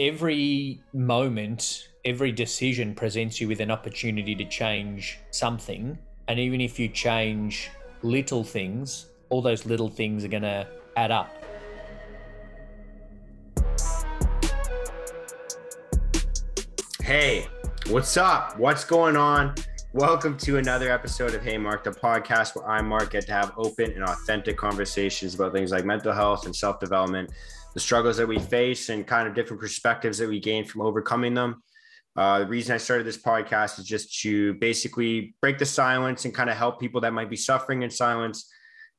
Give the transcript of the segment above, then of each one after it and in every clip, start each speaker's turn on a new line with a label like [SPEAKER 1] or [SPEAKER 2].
[SPEAKER 1] every moment, every decision presents you with an opportunity to change something. And even if you change little things, all those little things are going to add up.
[SPEAKER 2] Hey, what's up? What's going on? Welcome to another episode of Hey Mark, the podcast where I, Mark, get to have open and authentic conversations about things like mental health and self development, the struggles that we face, and kind of different perspectives that we gain from overcoming them. Uh, the reason I started this podcast is just to basically break the silence and kind of help people that might be suffering in silence,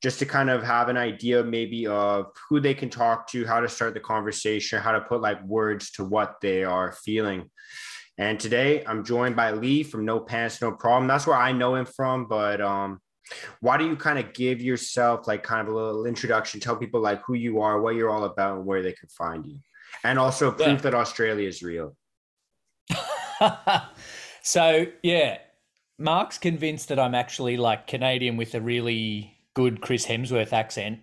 [SPEAKER 2] just to kind of have an idea maybe of who they can talk to, how to start the conversation, how to put like words to what they are feeling. And today I'm joined by Lee from No Pants, No Problem. That's where I know him from. But um, why do you kind of give yourself like kind of a little introduction, tell people like who you are, what you're all about, and where they can find you? And also proof yeah. that Australia is real.
[SPEAKER 1] so, yeah, Mark's convinced that I'm actually like Canadian with a really good Chris Hemsworth accent.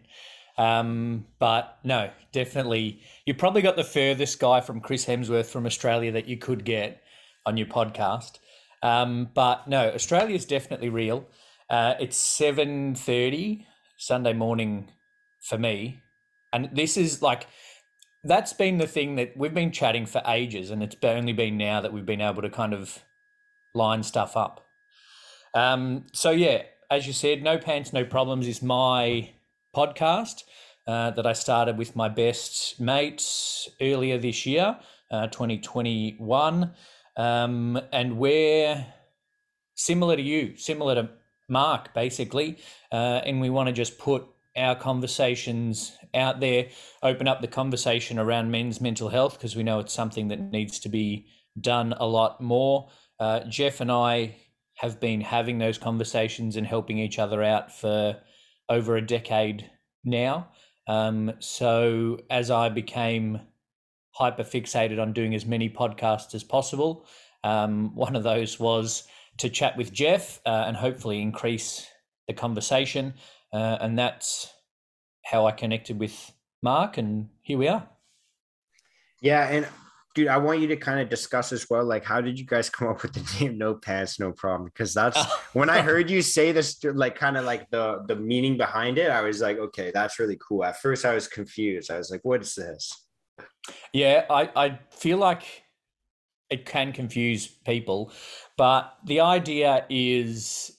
[SPEAKER 1] Um, but no, definitely, you probably got the furthest guy from Chris Hemsworth from Australia that you could get on your podcast. Um, but no, Australia is definitely real. Uh, it's seven thirty Sunday morning for me, and this is like that's been the thing that we've been chatting for ages, and it's only been now that we've been able to kind of line stuff up. Um, so yeah, as you said, no pants, no problems is my podcast uh, that I started with my best mates earlier this year, uh, 2021. Um, and we're similar to you, similar to Mark, basically. Uh, and we want to just put our conversations out there, open up the conversation around men's mental health, because we know it's something that needs to be done a lot more. Uh, Jeff and I have been having those conversations and helping each other out for over a decade now. Um, so as I became hyper fixated on doing as many podcasts as possible. Um, one of those was to chat with Jeff uh, and hopefully increase the conversation. Uh, and that's how I connected with Mark, and here we are.
[SPEAKER 2] Yeah, and dude, I want you to kind of discuss as well, like how did you guys come up with the name No Pants, No Problem? Because that's when I heard you say this, like kind of like the the meaning behind it. I was like, okay, that's really cool. At first, I was confused. I was like, what is this?
[SPEAKER 1] Yeah, I, I feel like it can confuse people, but the idea is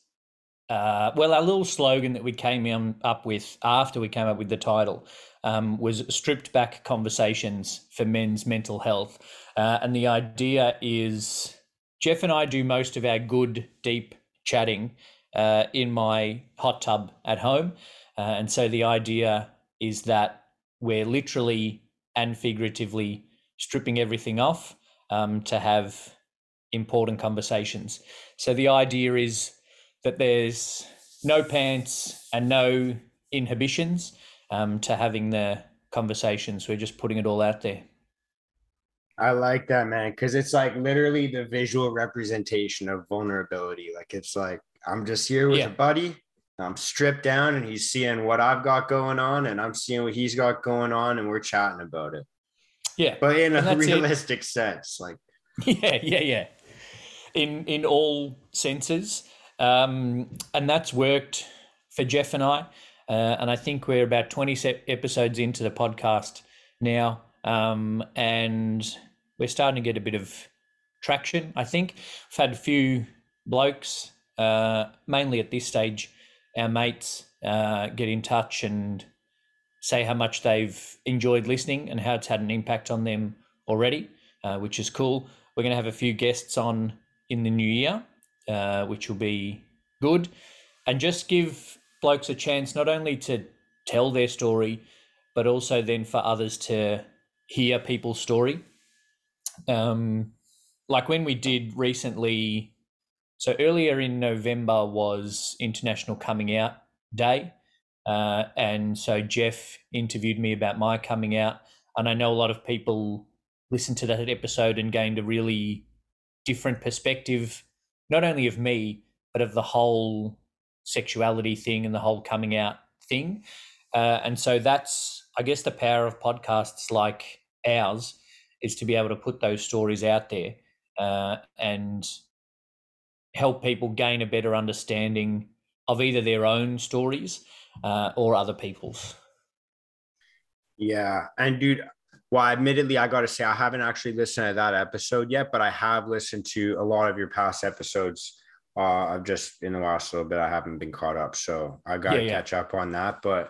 [SPEAKER 1] uh, well, our little slogan that we came in, up with after we came up with the title um, was stripped back conversations for men's mental health. Uh, and the idea is Jeff and I do most of our good, deep chatting uh, in my hot tub at home. Uh, and so the idea is that we're literally and figuratively stripping everything off um, to have important conversations. So the idea is that there's no pants and no inhibitions um, to having the conversations. We're just putting it all out there.
[SPEAKER 2] I like that, man, because it's like literally the visual representation of vulnerability. Like it's like I'm just here with yeah. a buddy I'm stripped down and he's seeing what I've got going on and I'm seeing what he's got going on and we're chatting about it.
[SPEAKER 1] Yeah.
[SPEAKER 2] But in a realistic it. sense, like
[SPEAKER 1] Yeah, yeah, yeah. In in all senses. Um, and that's worked for Jeff and I. Uh, and I think we're about 20 episodes into the podcast now. Um, and we're starting to get a bit of traction, I think. We've had a few blokes, uh, mainly at this stage, our mates uh, get in touch and say how much they've enjoyed listening and how it's had an impact on them already, uh, which is cool. We're going to have a few guests on in the new year, uh, which will be good, and just give blokes a chance not only to tell their story, but also then for others to hear people's story. Um, like when we did recently so earlier in November was International Coming Out Day. Uh, and so Jeff interviewed me about my coming out. And I know a lot of people listened to that episode and gained a really different perspective, not only of me, but of the whole sexuality thing and the whole coming out thing. Uh, and so that's, I guess, the power of podcasts like ours is to be able to put those stories out there uh, and help people gain a better understanding of either their own stories uh, or other people's.
[SPEAKER 2] Yeah, and dude, well, admittedly, I got to say I haven't actually listened to that episode yet, but I have listened to a lot of your past episodes. Uh, I've just in the last little bit, I haven't been caught up, so I got to yeah, yeah. catch up on that. But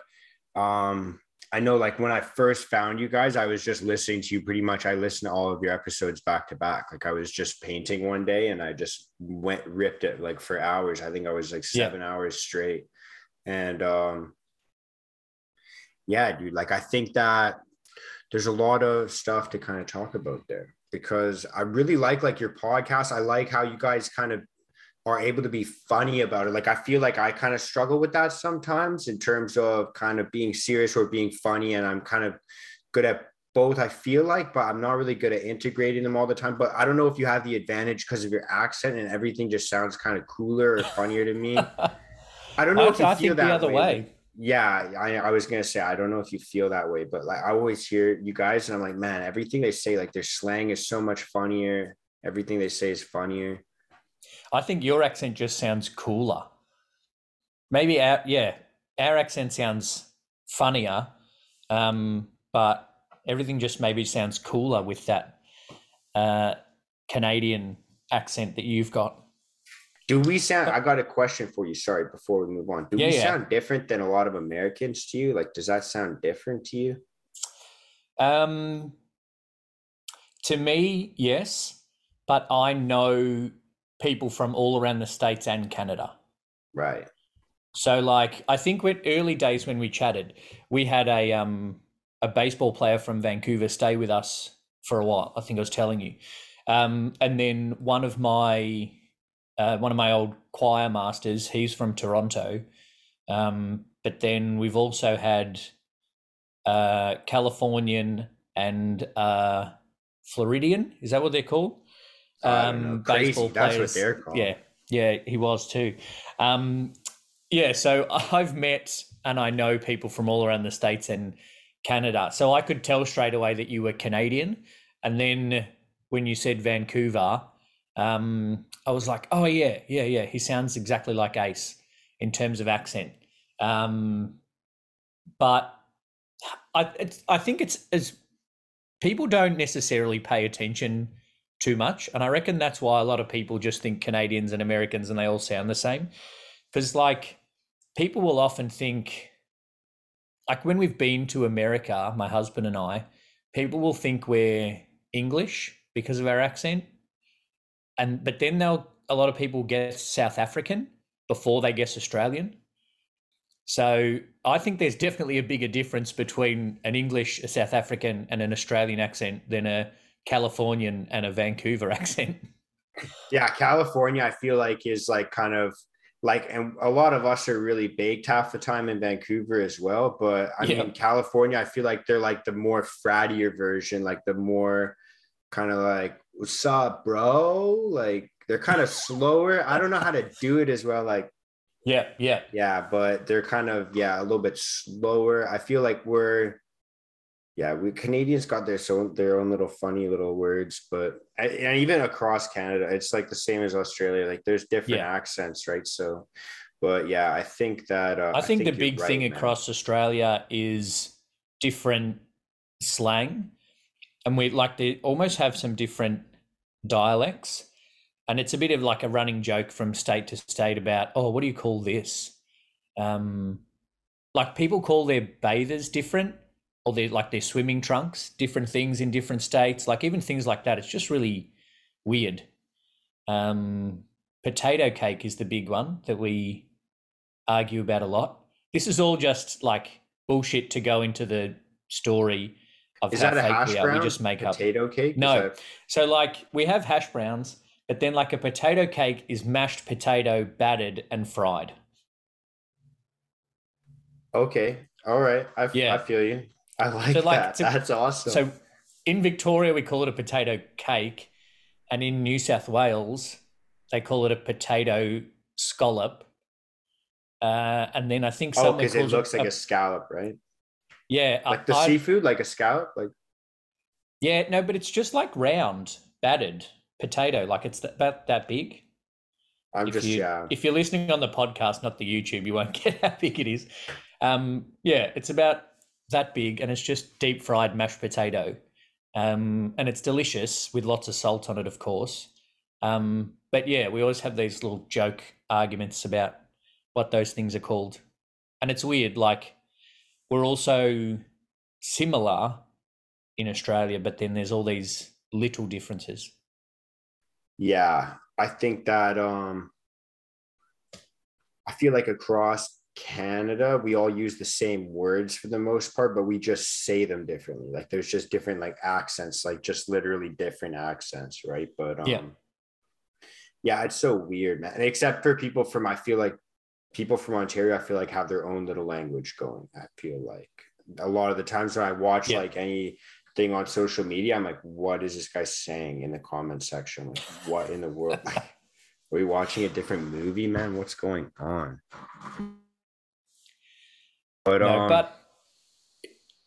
[SPEAKER 2] um, I know like when I first found you guys, I was just listening to you pretty much. I listened to all of your episodes back to back. Like I was just painting one day and I just went ripped it like for hours. I think I was like seven yeah. hours straight. And um yeah, dude, like I think that there's a lot of stuff to kind of talk about there because I really like like your podcast. I like how you guys kind of are able to be funny about it. Like I feel like I kind of struggle with that sometimes in terms of kind of being serious or being funny. And I'm kind of good at both, I feel like, but I'm not really good at integrating them all the time. But I don't know if you have the advantage because of your accent and everything just sounds kind of cooler or funnier to me. I don't know I, if you I feel that the other way. way. Yeah, I, I was gonna say I don't know if you feel that way, but like I always hear you guys, and I'm like, man, everything they say, like their slang is so much funnier. Everything they say is funnier.
[SPEAKER 1] I think your accent just sounds cooler. Maybe our yeah, our accent sounds funnier, um, but everything just maybe sounds cooler with that uh, Canadian accent that you've got.
[SPEAKER 2] Do we sound? I got a question for you. Sorry, before we move on, do yeah, we yeah. sound different than a lot of Americans to you? Like, does that sound different to you?
[SPEAKER 1] Um, to me, yes, but I know people from all around the states and Canada.
[SPEAKER 2] Right.
[SPEAKER 1] So like I think when early days when we chatted, we had a um a baseball player from Vancouver stay with us for a while. I think I was telling you. Um, and then one of my uh, one of my old choir masters, he's from Toronto. Um, but then we've also had uh, Californian and uh, Floridian. Is that what they're called?
[SPEAKER 2] um, baseball players. What they're called.
[SPEAKER 1] Yeah, yeah, he was too. Um, yeah, so I've met and I know people from all around the states and Canada. So I could tell straight away that you were Canadian. And then when you said Vancouver, um, I was like, oh yeah, yeah, yeah. He sounds exactly like Ace in terms of accent. Um, but I, I think it's as people don't necessarily pay attention too much. And I reckon that's why a lot of people just think Canadians and Americans and they all sound the same. Because, like, people will often think, like, when we've been to America, my husband and I, people will think we're English because of our accent. And, but then they'll, a lot of people guess South African before they guess Australian. So I think there's definitely a bigger difference between an English, a South African, and an Australian accent than a Californian and a Vancouver accent.
[SPEAKER 2] Yeah, California, I feel like is like kind of like, and a lot of us are really baked half the time in Vancouver as well. But I yeah. mean, California, I feel like they're like the more frattier version, like the more kind of like, what's up, bro? Like they're kind of slower. I don't know how to do it as well. Like,
[SPEAKER 1] yeah, yeah,
[SPEAKER 2] yeah, but they're kind of, yeah, a little bit slower. I feel like we're, yeah, we Canadians got their so their own little funny little words, but and even across Canada, it's like the same as Australia. Like there's different yeah. accents, right? So, but yeah, I think that uh,
[SPEAKER 1] I, think I think, the big right, thing man. across Australia is different slang, and we like they almost have some different dialects, and it's a bit of like a running joke from state to state about oh, what do you call this? Um, like people call their bathers different or their like their swimming trunks, different things in different states, like even things like that. It's just really weird. Um, potato cake is the big one that we argue about a lot. This is all just like bullshit to go into the story of
[SPEAKER 2] is how fake we are.
[SPEAKER 1] We just make
[SPEAKER 2] potato
[SPEAKER 1] up
[SPEAKER 2] potato cake.
[SPEAKER 1] No, that... so like we have hash browns, but then like a potato cake is mashed potato battered and fried.
[SPEAKER 2] Okay, all right, I, yeah. I feel you. I like, so like that. To, That's awesome.
[SPEAKER 1] So in Victoria, we call it a potato cake, and in New South Wales, they call it a potato scallop. Uh, and then I think
[SPEAKER 2] oh, because it looks a, like a, scallop, right?
[SPEAKER 1] Yeah,
[SPEAKER 2] like the I, seafood, like a scallop, like.
[SPEAKER 1] Yeah, no, but it's just like round, battered potato. Like it's that that, that big.
[SPEAKER 2] I'm
[SPEAKER 1] if
[SPEAKER 2] just
[SPEAKER 1] you
[SPEAKER 2] yeah.
[SPEAKER 1] if you're listening on the podcast, not the YouTube, you won't get how big it is. Um, yeah, it's about that big, and it's just deep fried mashed potato, um, and it's delicious with lots of salt on it, of course. Um, but yeah, we always have these little joke arguments about what those things are called, and it's weird. Like we're also similar in Australia, but then there's all these little differences.
[SPEAKER 2] Yeah, I think that um I feel like across Canada, we all use the same words for the most part, but we just say them differently. Like there's just different like accents, like just literally different accents, right? But um
[SPEAKER 1] Yeah.
[SPEAKER 2] yeah, it's so weird, man. Except for people from I feel like people from Ontario, I feel like have their own little language going. I feel like a lot of the times when I watch
[SPEAKER 1] Yeah.
[SPEAKER 2] like anything on social media, I'm like, what is this guy saying in the comment section? Like, what in the world? Are we watching a different movie, man? What's going on? But
[SPEAKER 1] No,
[SPEAKER 2] um,
[SPEAKER 1] but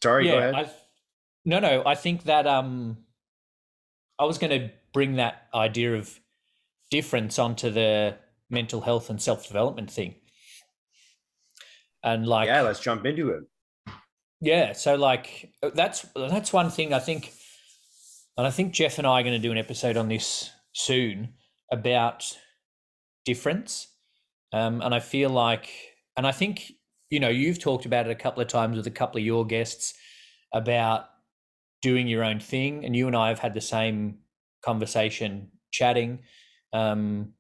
[SPEAKER 2] sorry, go
[SPEAKER 1] yeah,
[SPEAKER 2] ahead.
[SPEAKER 1] I, no, no. I think that um, I was going to bring that idea of difference onto the mental health and self development thing, and like
[SPEAKER 2] yeah, let's jump into it.
[SPEAKER 1] Yeah, so like that's that's one thing I think, and I think Jeff and I are going to do an episode on this soon about difference, um, and I feel like, and I think you know you've talked about it a couple of times with a couple of your guests about doing your own thing, and you and I have had the same conversation chatting, um,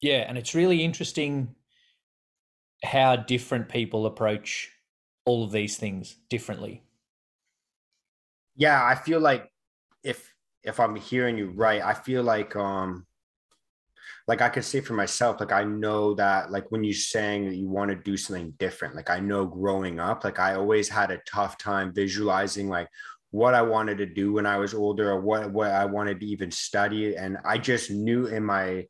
[SPEAKER 1] yeah, and it's really interesting how different people approach all of these things differently.
[SPEAKER 2] Yeah, I feel like if if I'm hearing you right, I feel like um like I can say for myself, like I know that like when you're saying that you want to do something different, like I know growing up, like I always had a tough time visualizing like what I wanted to do when I was older or what what I wanted to even study. And I just knew in my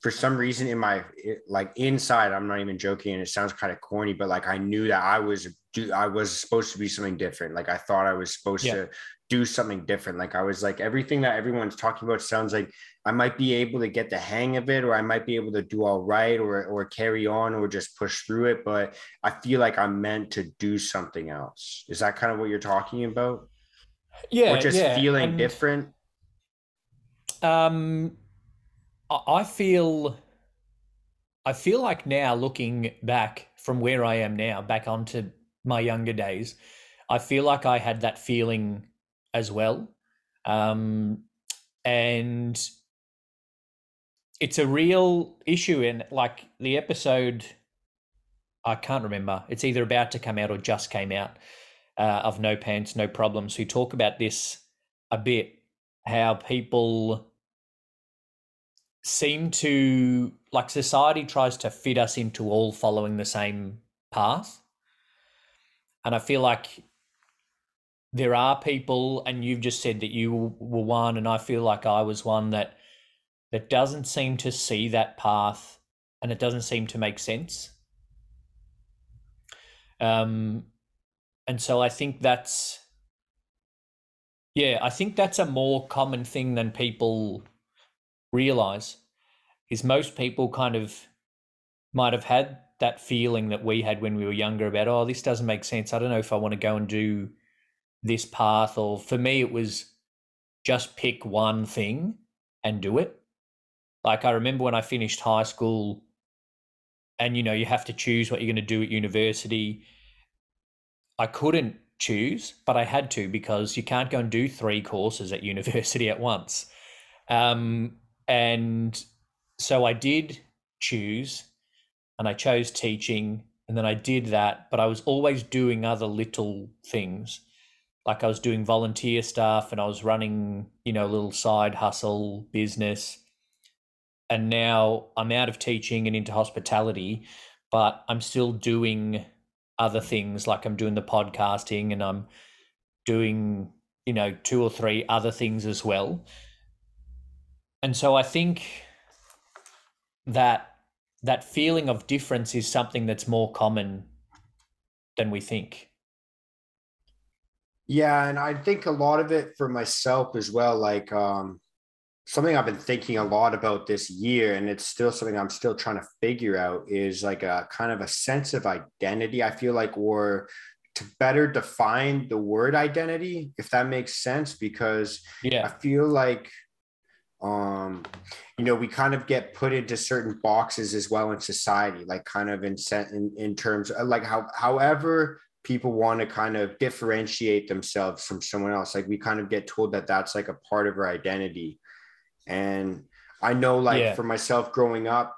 [SPEAKER 2] for some reason in my like inside, I'm not even joking, and it sounds kind of corny, but like I knew that I was do I was supposed to be something different. Like I thought I was supposed
[SPEAKER 1] Yeah.
[SPEAKER 2] to do something different. Like I was like everything that everyone's talking about sounds like I might be able to get the hang of it, or I might be able to do all right, or or carry on, or just push through it. But I feel like I'm meant to do something else. Is that kind of what you're talking about?
[SPEAKER 1] Yeah,
[SPEAKER 2] or just
[SPEAKER 1] yeah,
[SPEAKER 2] feeling
[SPEAKER 1] and,
[SPEAKER 2] different?
[SPEAKER 1] Um, I feel, I feel like now looking back from where I am now, back onto my younger days, I feel like I had that feeling as well, um, and it's a real issue. And like the episode, I can't remember. It's either about to come out or just came out. uh, of No Pants, No Problems, who talk about this a bit how people seem to, like, society tries to fit us into all following the same path. And I feel like there are people, and you've just said that you were one, and I feel like I was one that that doesn't seem to see that path and it doesn't seem to make sense. Um, and so I think that's, yeah, I think that's a more common thing than people realize. Is most people kind of might have had that feeling that we had when we were younger about, oh, this doesn't make sense. I don't know if I want to go and do this path. Or for me, it was just pick one thing and do it. Like I remember when I finished high school, and you know, you have to choose what you're going to do at university. I couldn't choose, but I had to because you can't go and do three courses at university at once. Um, and so I did choose, and I chose teaching, and then I did that, but I was always doing other little things. Like I was doing volunteer stuff and I was running, you know, a little side hustle business. And now I'm out of teaching and into hospitality, but I'm still doing other things like I'm doing the podcasting and I'm doing, you know, two or three other things as well. And so I think that that feeling of difference is something that's more common than we think.
[SPEAKER 2] Yeah, and I think a lot of it for myself as well, like um something I've been thinking a lot about this year, and it's still something I'm still trying to figure out is like a kind of a sense of identity. I feel like we're to better define the word identity, if that makes sense, because
[SPEAKER 1] Yeah.
[SPEAKER 2] I feel like um you know we kind of get put into certain boxes as well in society like kind of in in, in terms of like how however people want to kind of differentiate themselves from someone else like we kind of get told that that's like a part of our identity. And i know like
[SPEAKER 1] Yeah.
[SPEAKER 2] for myself growing up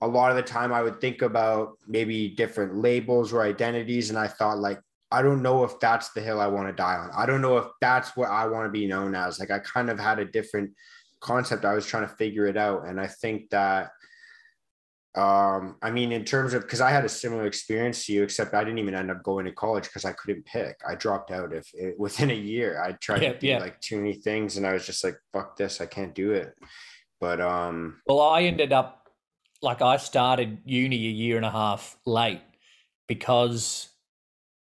[SPEAKER 2] a lot of the time i would think about maybe different labels or identities and i thought like i don't know if that's the hill i want to die on. I don't know if that's what i want to be known as. Like i kind of had a different concept i was trying to figure it out and i think that um i mean in terms of because i had a similar experience to you except i didn't even end up going to college because i couldn't pick i dropped out if it, within a year i tried
[SPEAKER 1] Yeah,
[SPEAKER 2] to do
[SPEAKER 1] yeah.
[SPEAKER 2] like too many things and i was just like fuck this i can't do it but um
[SPEAKER 1] Well, I ended up like I started uni a year and a half late because,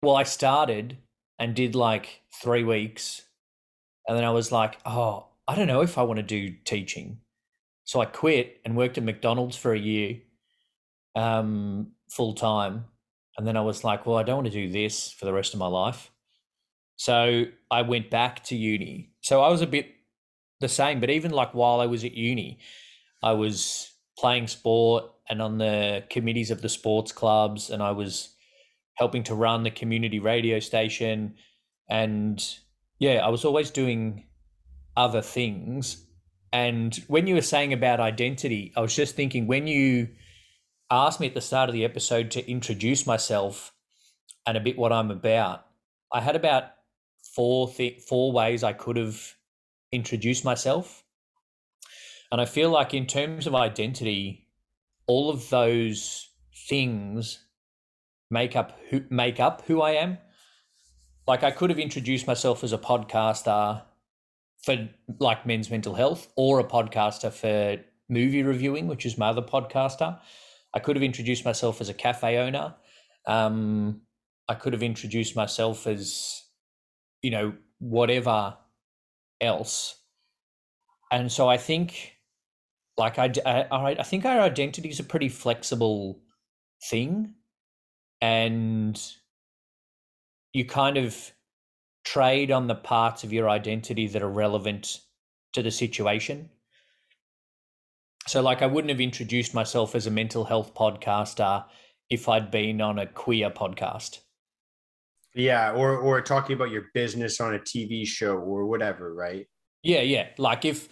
[SPEAKER 1] well, I started and did like three weeks. And then I was like, oh, I don't know if I want to do teaching. So I quit and worked at McDonald's for a year um, full time. And then I was like, well, I don't want to do this for the rest of my life. So I went back to uni. So I was a bit the same, but even like while I was at uni, I was playing sport and on the committees of the sports clubs, and I was helping to run the community radio station. And yeah, I was always doing other things. And when you were saying about identity, I was just thinking when you asked me at the start of the episode to introduce myself and a bit what I'm about, I had about four th- four ways I could have introduced myself. And I feel like in terms of identity, all of those things make up who make up who I am. Like I could have introduced myself as a podcaster for like men's mental health or a podcaster for movie reviewing, which is my other podcaster. I could have introduced myself as a cafe owner. Um, I could have introduced myself as, you know, whatever else. And so I think, like, I, I, I think our identity is a pretty flexible thing. And you kind of trade on the parts of your identity that are relevant to the situation. So, like, I wouldn't have introduced myself as a mental health podcaster if I'd been on a queer podcast.
[SPEAKER 2] yeah or or talking about your business on a tv show or whatever right
[SPEAKER 1] Yeah, yeah. Like if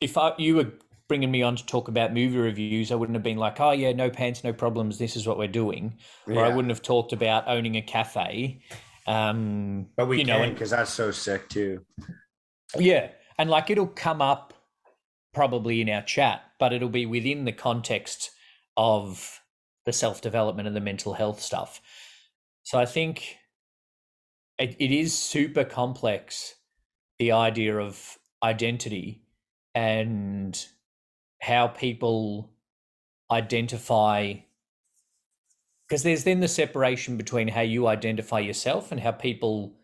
[SPEAKER 1] if I, you were bringing me on to talk about movie reviews, I wouldn't have been like, "Oh yeah, no pants, no problems. This is what we're doing," or I wouldn't have talked about owning a cafe. Um,
[SPEAKER 2] but we
[SPEAKER 1] you know,
[SPEAKER 2] because that's so sick too
[SPEAKER 1] Yeah, and like it'll come up probably in our chat, but it'll be within the context of the self development and the mental health stuff. So I think it, it is super complex the idea of identity and how people identify because there's then the separation between how you identify yourself and how people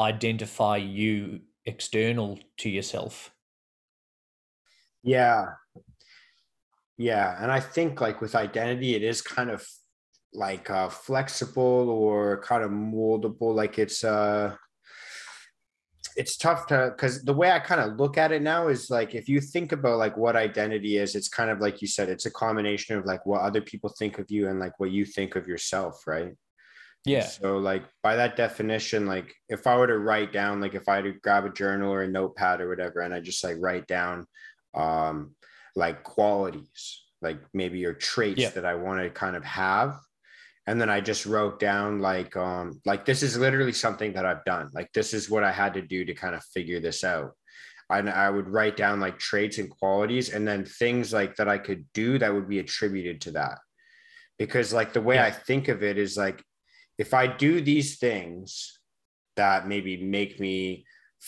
[SPEAKER 1] identify you external to yourself.
[SPEAKER 2] Yeah. Yeah. And I think like with identity, it is kind of like uh flexible or kind of moldable. Like it's uh it's tough to because the way I kind of look at it now is like if you think about like what identity is, it's kind of like you said, it's a combination of like what other people think of you and like what you think of yourself, right?
[SPEAKER 1] Yeah.
[SPEAKER 2] So like by that definition, like if I were to write down, like if I had to grab a journal or a notepad or whatever, and I just like write down um like qualities, like maybe your traits
[SPEAKER 1] Yeah.
[SPEAKER 2] that I want to kind of have. And then I just wrote down like um like this is literally something that I've done. Like this is what I had to do to kind of figure this out. And I would write down like traits and qualities and then things like that I could do that would be attributed to that. Because like the way
[SPEAKER 1] Yeah.
[SPEAKER 2] I think of it is like if I do these things that maybe make me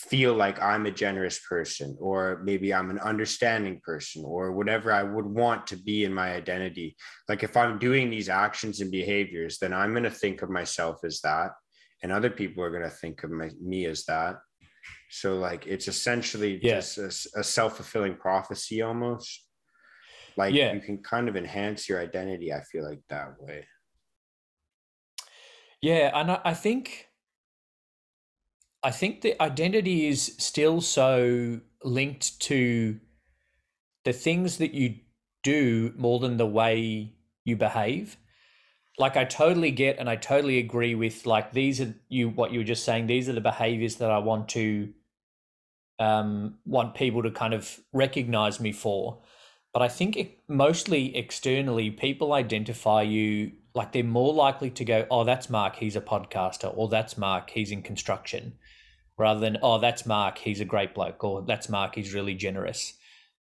[SPEAKER 2] feel like I'm a generous person, or maybe I'm an understanding person, or whatever I would want to be in my identity, like if I'm doing these actions and behaviors, then I'm going to think of myself as that. and other people are going to think of my, me as that so like it's essentially
[SPEAKER 1] Yeah.
[SPEAKER 2] just a, a self-fulfilling prophecy almost like
[SPEAKER 1] Yeah.
[SPEAKER 2] you can kind of enhance your identity i feel like that way
[SPEAKER 1] Yeah, and I, I think I think the identity is still so linked to the things that you do more than the way you behave. Like I totally get and I totally agree with like these are you what you were just saying, these are the behaviors that I want to um want people to kind of recognize me for. But I think it, mostly externally, people identify you like they're more likely to go, oh, that's Mark, he's a podcaster, or that's Mark, he's in construction, rather than, oh, that's Mark, he's a great bloke, or that's Mark, he's really generous.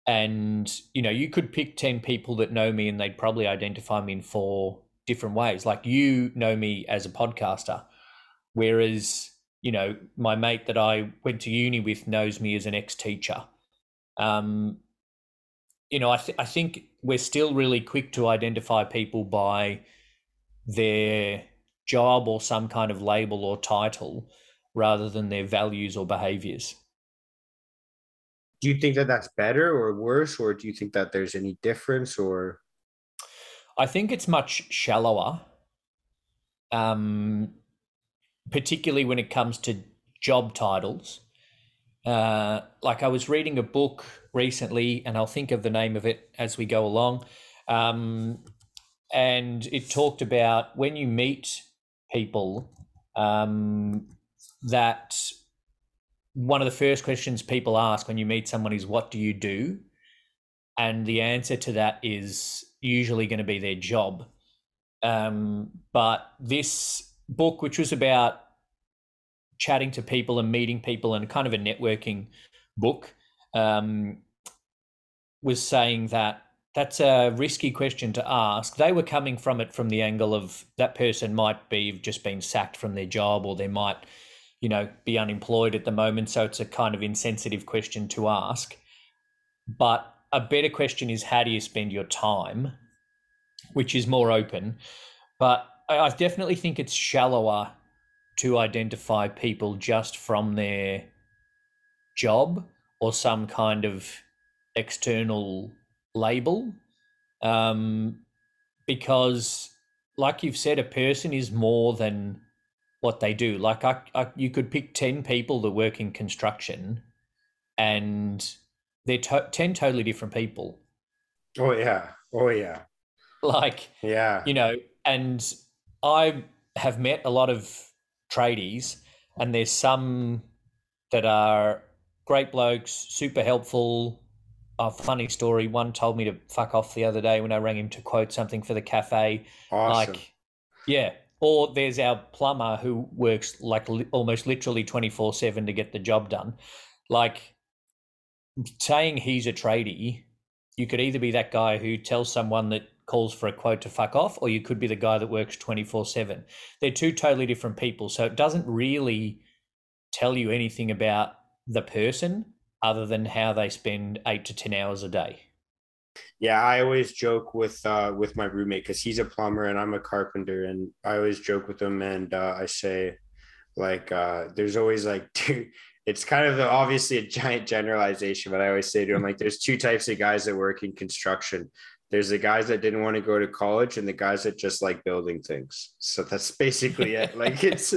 [SPEAKER 1] And, you know, you could pick 10 people that know me and they'd probably identify me in four different ways. Like you know me as a podcaster, whereas, you know, my mate that I went to uni with knows me as an ex teacher. Um, you know, I, th- I think we're still really quick to identify people by their job or some kind of label or title rather than their values or behaviors.
[SPEAKER 2] do you think that that's better or worse or do you think that there's any difference or
[SPEAKER 1] I think it's much shallower, um, particularly when it comes to job titles. Uh, like I was reading a book recently, and I'll think of the name of it as we go along. Um, and it talked about when you meet people um, that one of the first questions people ask when you meet someone is, What do you do? And the answer to that is usually going to be their job. Um, but this book, which was about chatting to people and meeting people and kind of a networking book, um, was saying that that's a risky question to ask. They were coming from it from the angle of that person might be just been sacked from their job or they might, you know, be unemployed at the moment. So it's a kind of insensitive question to ask. But a better question is how do you spend your time, which is more open. But I, definitely think it's shallower to identify people just from their job or some kind of external label. Um, because, like you've said, a person is more than what they do. Like, I, I, you could pick 10 people that work in construction and they're to- 10 totally different people.
[SPEAKER 2] oh yeah oh yeah
[SPEAKER 1] Like,
[SPEAKER 2] yeah
[SPEAKER 1] you know, and I have met a lot of tradies, and there's some that are great blokes, super helpful. A funny story. One told me to fuck off the other day when I rang him to quote something for the cafe.
[SPEAKER 2] awesome
[SPEAKER 1] Like, yeah. Or there's our plumber who works like li- almost literally 24 7 to get the job done. Like, saying he's a tradie, you could either be that guy who tells someone that calls for a quote to fuck off, or you could be the guy that works 24 7. They're two totally different people. So it doesn't really tell you anything about the person other than how they spend eight to 10 hours a day.
[SPEAKER 2] Yeah, I always joke with uh with my roommate because he's a plumber and I'm a carpenter, and I always joke with him and uh, I say, like, uh, there's always like two. It's kind of the, obviously a giant generalization, but I always say to him like, there's two types of guys that work in construction. There's the guys that didn't want to go to college and the guys that just like building things. So that's basically it. Like it's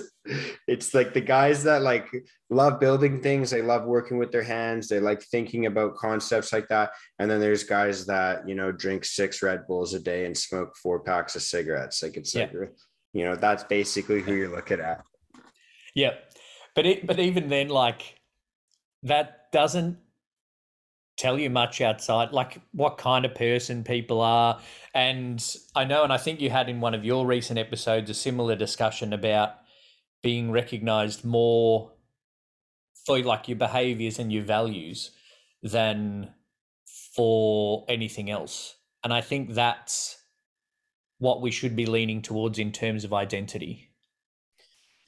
[SPEAKER 2] it's like the guys that like love building things, they love working with their hands, they like thinking about concepts like that. And then there's guys that, you know, drink six Red Bulls a day and smoke four packs of cigarettes. Like it's like you know, that's basically who you're looking at.
[SPEAKER 1] Yeah. But it, but even then, like that doesn't tell you much outside, like what kind of person people are. And I know, and I think you had in one of your recent episodes a similar discussion about being recognized more for like your behaviors and your values than for anything else. And I think that's what we should be leaning towards in terms of identity.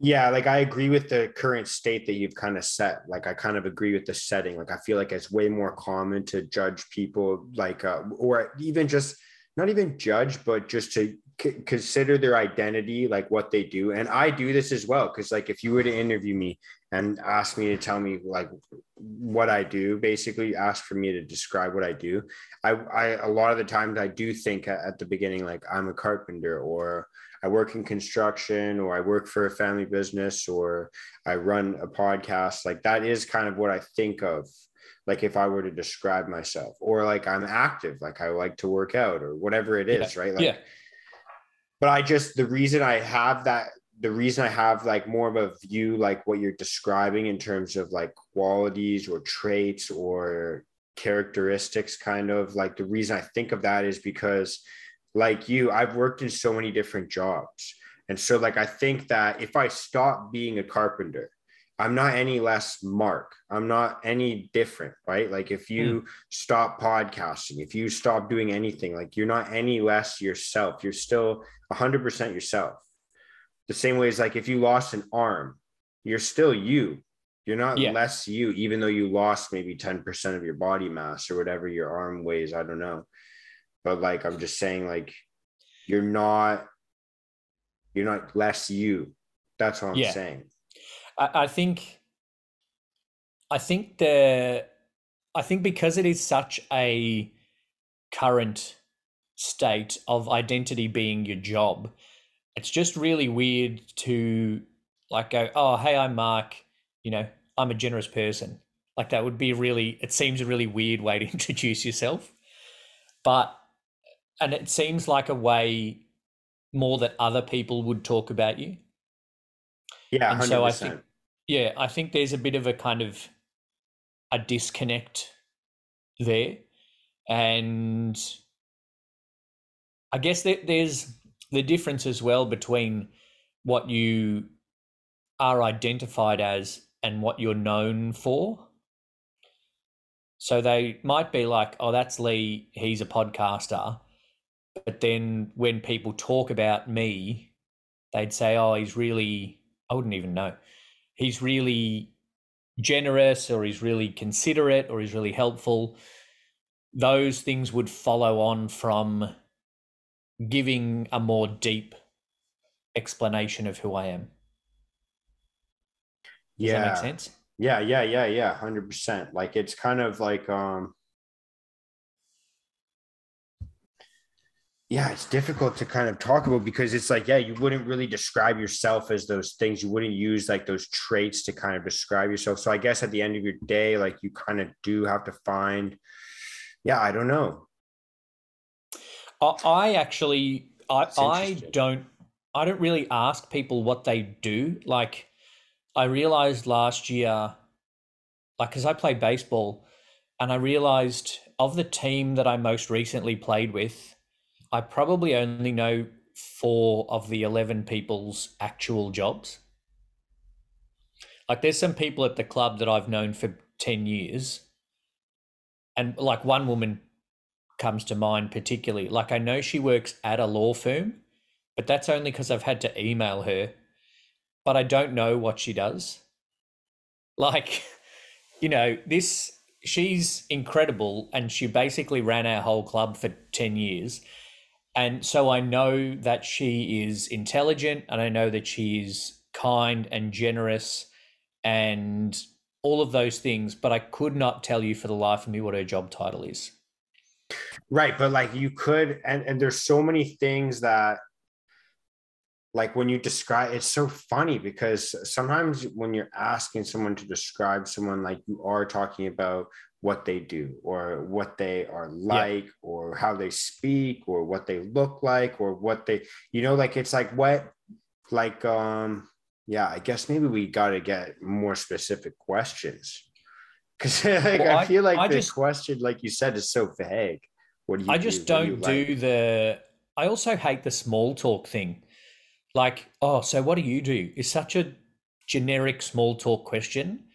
[SPEAKER 2] Yeah, like I agree with the current state that you've kind of set. Like I kind of agree with the setting. Like I feel like it's way more common to judge people like uh, or even just not even judge but just to c- consider their identity like what they do and i do this as well because like if you were to interview me and ask me to tell me like what i do basically ask for me to describe what i do i, I a lot of the times i do think at, at the beginning like i'm a carpenter or i work in construction or i work for a family business or i run a podcast like that is kind of what i think of like if I were to describe myself, or like I'm active, like I like to work out, or whatever it is,
[SPEAKER 1] Yeah.
[SPEAKER 2] right? Like,
[SPEAKER 1] yeah.
[SPEAKER 2] But I just the reason I have that, the reason I have like more of a view, like what you're describing in terms of like qualities or traits or characteristics, kind of like the reason I think of that is because, like you, I've worked in so many different jobs. And so, like, I think that if I stop being a carpenter, I'm not any less Mark. I'm not any different, right? Like if you mm. stop podcasting, if you stop doing anything, like you're not any less yourself. You're still 100% yourself. The same way as like if you lost an arm, you're still you. You're not
[SPEAKER 1] Yeah.
[SPEAKER 2] less you, even though you lost maybe 10% of your body mass or whatever your arm weighs. I don't know. But like I'm just saying, like you're not you're not less you. That's what I'm
[SPEAKER 1] Yeah.
[SPEAKER 2] saying.
[SPEAKER 1] I, I think I think the I think because it is such a current state of identity being your job, it's just really weird to like go, oh hey, I'm Mark, you know, I'm a generous person. Like that would be really it seems a really weird way to introduce yourself. But and it seems like a way more that other people would talk about you.
[SPEAKER 2] Yeah,
[SPEAKER 1] And
[SPEAKER 2] 100%.
[SPEAKER 1] so I think, yeah, I think there's a bit of a kind of a disconnect there, and I guess there, there's the difference as well between what you are identified as and what you're known for. So they might be like, "Oh, that's Lee. He's a podcaster," but then when people talk about me, they'd say, "Oh, he's really." I wouldn't even know. He's really generous, or he's really considerate, or he's really helpful. Those things would follow on from giving a more deep explanation of who I am. Does
[SPEAKER 2] yeah.
[SPEAKER 1] that make sense?
[SPEAKER 2] Yeah, yeah, yeah, yeah, hundred percent. Like it's kind of like um yeah, it's difficult to kind of talk about because it's like, yeah, you wouldn't really describe yourself as those things. You wouldn't use like those traits to kind of describe yourself. So I guess at the end of your day, like you kind of do have to find, yeah, I don't know.
[SPEAKER 1] I, actually, I, I don't, I don't really ask people what they do. Like, I realized last year, like, because I play baseball, and I realized of the team that I most recently played with, I probably only know four of the 11 people's actual jobs. Like, there's some people at the club that I've known for 10 years, and like one woman comes to mind particularly. Like, I know she works at a law firm, but that's only because I've had to email her, but I don't know what she does. Like, you know, this, she's incredible, and she basically ran our whole club for 10 years. And so I know that she is intelligent and I know that she is kind and generous and all of those things, but I could not tell you for the life of me what her job title is.
[SPEAKER 2] Right. But like you could, and, and there's so many things that like when you describe it's so funny because sometimes when you're asking someone to describe someone like you are talking about what they do or what they are like or how they speak or what they look like or what they you know like it's like what like um yeah i guess maybe we got to get more specific questions because like,
[SPEAKER 1] Well,
[SPEAKER 2] I,
[SPEAKER 1] I-
[SPEAKER 2] feel like
[SPEAKER 1] I
[SPEAKER 2] the
[SPEAKER 1] just-
[SPEAKER 2] question like you said is so vague what do you
[SPEAKER 1] I just
[SPEAKER 2] do? Do
[SPEAKER 1] don't do
[SPEAKER 2] like?
[SPEAKER 1] the. I also hate the small talk thing. Like, oh, so what do you do? Is such a generic small talk question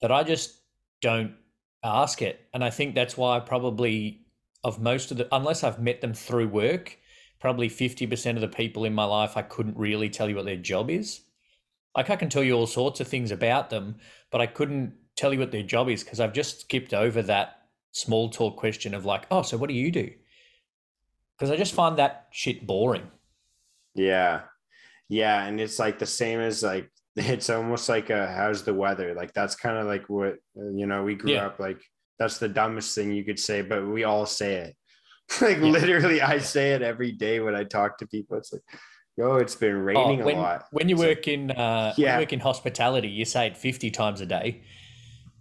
[SPEAKER 1] that I just don't ask it. And I think that's why probably, of most of the, unless I've met them through work, probably 50% of the people in my life, I couldn't really tell you what their job is. Like, I can tell you all sorts of things about them, but I couldn't tell you what their job is because I've just skipped over that small talk question of like, oh, so what do you do? Because I just find that shit boring.
[SPEAKER 2] Yeah. Yeah. And it's like the same as like, it's almost like a how's the weather? Like that's kind of like what, you know, we grew
[SPEAKER 1] Yeah.
[SPEAKER 2] up like, that's the dumbest thing you could say, but we all say it. like
[SPEAKER 1] Yeah.
[SPEAKER 2] literally, I say it every day when I talk to people. It's like, yo, it's been raining
[SPEAKER 1] Oh, when,
[SPEAKER 2] a lot.
[SPEAKER 1] when you
[SPEAKER 2] It's like-
[SPEAKER 1] work in uh,
[SPEAKER 2] Yeah.
[SPEAKER 1] you work in hospitality, you say it fifty times a day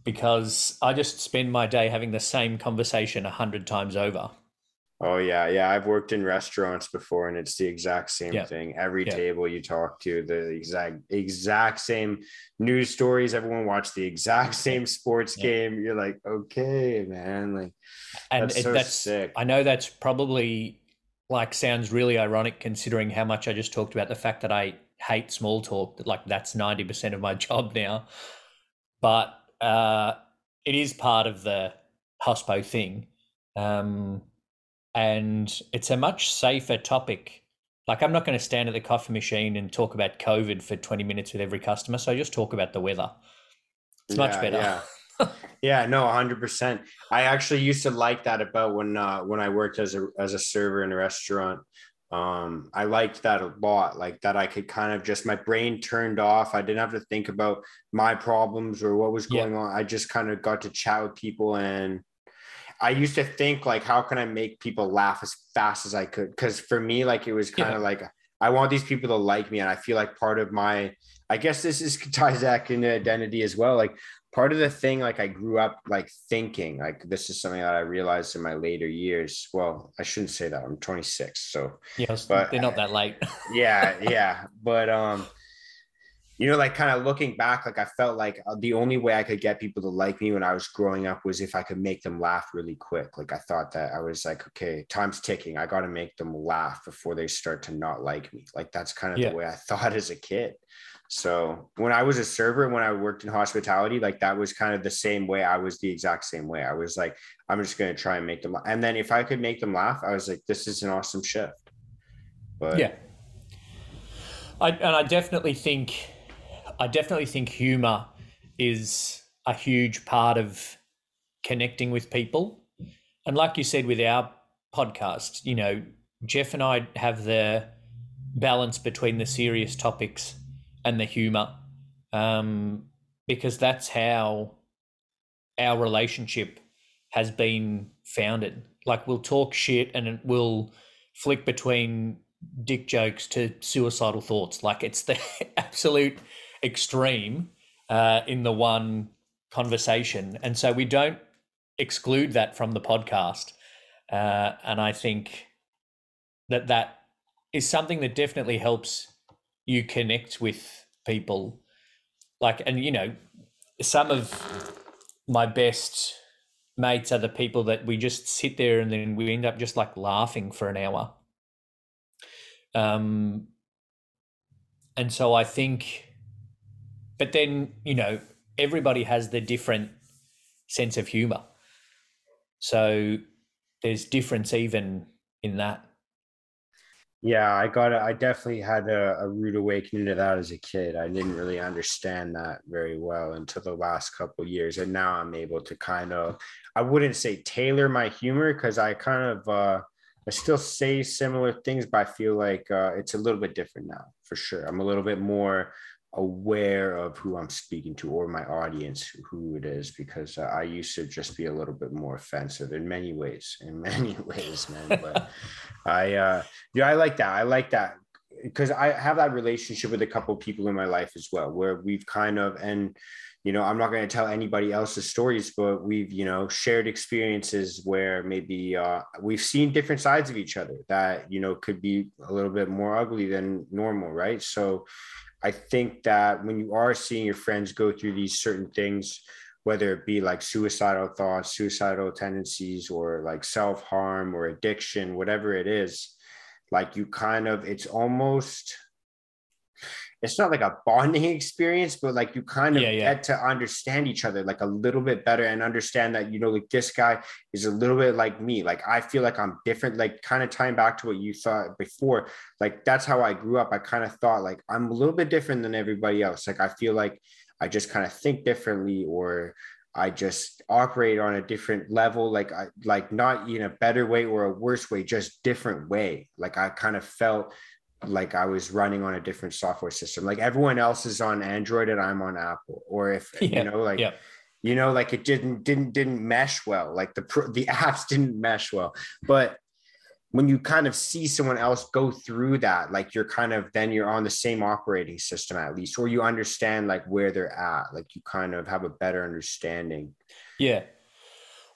[SPEAKER 1] because I just spend my day having the same conversation a hundred times over.
[SPEAKER 2] Oh yeah, yeah. I've worked in restaurants before, and it's the exact same
[SPEAKER 1] Yeah.
[SPEAKER 2] thing. Every
[SPEAKER 1] Yeah.
[SPEAKER 2] table you talk to, the exact exact same news stories. Everyone watched the exact same sports
[SPEAKER 1] Yeah.
[SPEAKER 2] game. You're like, okay, man, like
[SPEAKER 1] And
[SPEAKER 2] that's
[SPEAKER 1] it-
[SPEAKER 2] so
[SPEAKER 1] that's
[SPEAKER 2] sick.
[SPEAKER 1] I know that's probably like sounds really ironic considering how much I just talked about the fact that I hate small talk. That like that's ninety percent of my job now, but uh, it is part of the hospo thing, um, and it's a much safer topic. Like I'm not going to stand at the coffee machine and talk about COVID for twenty minutes with every customer. So I just talk about the weather. It's much
[SPEAKER 2] Yeah,
[SPEAKER 1] better.
[SPEAKER 2] Yeah. yeah, no, hundred percent. I actually used to like that about when uh when I worked as a as a server in a restaurant. Um, I liked that a lot, like that I could kind of just my brain turned off. I didn't have to think about my problems or what was
[SPEAKER 1] Yeah.
[SPEAKER 2] going on. I just kind of got to chat with people and I used to think like how can I make people laugh as fast as I could? Because for me, like it was kind
[SPEAKER 1] Yeah.
[SPEAKER 2] of like I want these people to like me, and I feel like part of my I guess this is ties back into identity as well. Like part of the thing, like I grew up like thinking, like this is something that I realized in my later years. Well, I shouldn't say that. I'm 26. So
[SPEAKER 1] Yes,
[SPEAKER 2] But-
[SPEAKER 1] they're not that late.
[SPEAKER 2] yeah, yeah. But um, you know, like kind of looking back, like I felt like uh, the only way I could get people to like me when I was growing up was if I could make them laugh really quick. Like I thought that I was like, okay, time's ticking. I got to make them laugh before they start to not like me. Like that's kind of
[SPEAKER 1] Yeah.
[SPEAKER 2] the way I thought as a kid. So when I was a server, when I worked in hospitality, like that was kind of the same way. I was the exact same way. I was like, I'm just going to try and make them. And then if I could make them laugh, I was like, this is an awesome shift. But
[SPEAKER 1] yeah I, and i definitely think i definitely think humor is a huge part of connecting with people and like you said with our podcast you know jeff and i have the balance between the serious topics and the humor um, because that's how our relationship has been founded like we'll talk shit and it will flick between dick jokes to suicidal thoughts. Like it's the absolute extreme uh, in the one conversation. And so we don't exclude that from the podcast. Uh, and I think that that is something that definitely helps you connect with people. Like, and you know, some of my best mates are the people that we just sit there and then we end up just like laughing for an hour. Um, and so I think, but then, you know, everybody has the different sense of humor. So there's difference even in that.
[SPEAKER 2] Yeah, I got it. I definitely had a, a rude awakening to that as a kid. I didn't really understand that very well until the last couple years, and now I'm able to kind of, I wouldn't say tailor my humor because I kind of, uh, I still say similar things, but I feel like uh, it's a little bit different now for sure. I'm a little bit more aware of who I'm speaking to or my audience, who it is, because uh, I used to just be a little bit more offensive in many ways, in many ways, man. But I, uh, yeah, I like that. I like that because I have that relationship with a couple people in my life as well, where we've kind of, and, you know, I'm not going to tell anybody else's stories, but we've, you know, shared experiences where maybe uh, we've seen different sides of each other that, you know, could be a little bit more ugly than normal, right? So I think that when you are seeing your friends go through these certain things, whether it be like suicidal thoughts, suicidal tendencies, or like self harm or addiction, whatever it is, like you kind of, it's almost, it's not like a bonding experience, but like you kind of
[SPEAKER 1] Yeah, yeah.
[SPEAKER 2] get to understand each other like a little bit better and understand that, you know, like this guy is a little bit like me. Like I feel like I'm different, like kind of tying back to what you thought before. Like that's how I grew up. I kind of thought like I'm a little bit different than everybody else. Like I feel like I just kind of think differently or I just operate on a different level, like I like not in a better way or a worse way, just different way. Like I kind of felt like I was running on a different software system. Like everyone else is on Android and I'm on Apple. Or if
[SPEAKER 1] Yeah,
[SPEAKER 2] you know, like
[SPEAKER 1] yeah.
[SPEAKER 2] you know, like it didn't didn't didn't mesh well. Like the pro- the apps didn't mesh well. But when you kind of see someone else go through that, like you're kind of then you're on the same operating system at least, or you understand like where they're at. Like you kind of have a better understanding.
[SPEAKER 1] Yeah.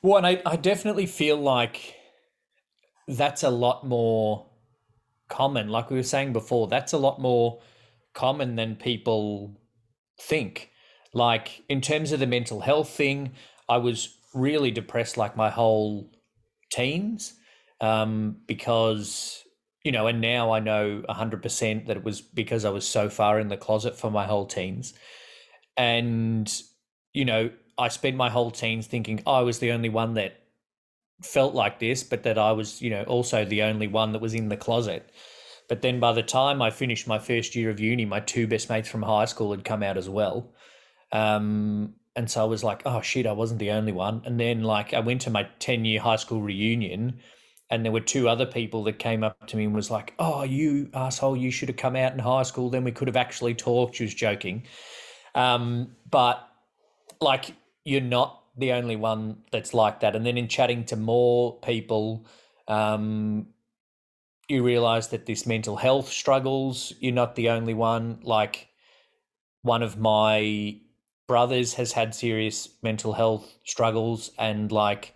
[SPEAKER 1] Well, and I, I definitely feel like that's a lot more common. Like we were saying before, that's a lot more common than people think. Like in terms of the mental health thing, I was really depressed like my whole teens um, because, you know, and now I know 100% that it was because I was so far in the closet for my whole teens. And, you know, I spent my whole teens thinking I was the only one that felt like this, but that I was, you know, also the only one that was in the closet. But then by the time I finished my first year of uni, my two best mates from high school had come out as well. Um, and so I was like, oh shit, I wasn't the only one. And then like I went to my 10 year high school reunion and there were two other people that came up to me and was like, oh, you asshole, you should have come out in high school. Then we could have actually talked. She was joking. Um, but like you're not the only one that's like that. And then in chatting to more people, um, you realize that this mental health struggles, you're not the only one. Like one of my brothers has had serious mental health struggles and like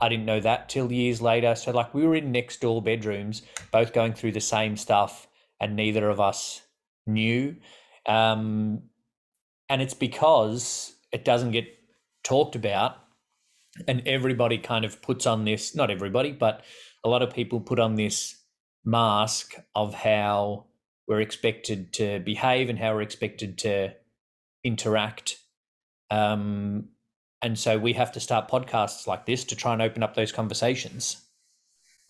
[SPEAKER 1] I didn't know that till years later. So like we were in next door bedrooms, both going through the same stuff, and neither of us knew. Um, and it's because it doesn't get talked about, and everybody kind of puts on this. Not everybody, but a lot of people put on this mask of how we're expected to behave and how we're expected to interact. Um, and so we have to start podcasts like this to try and open up those conversations.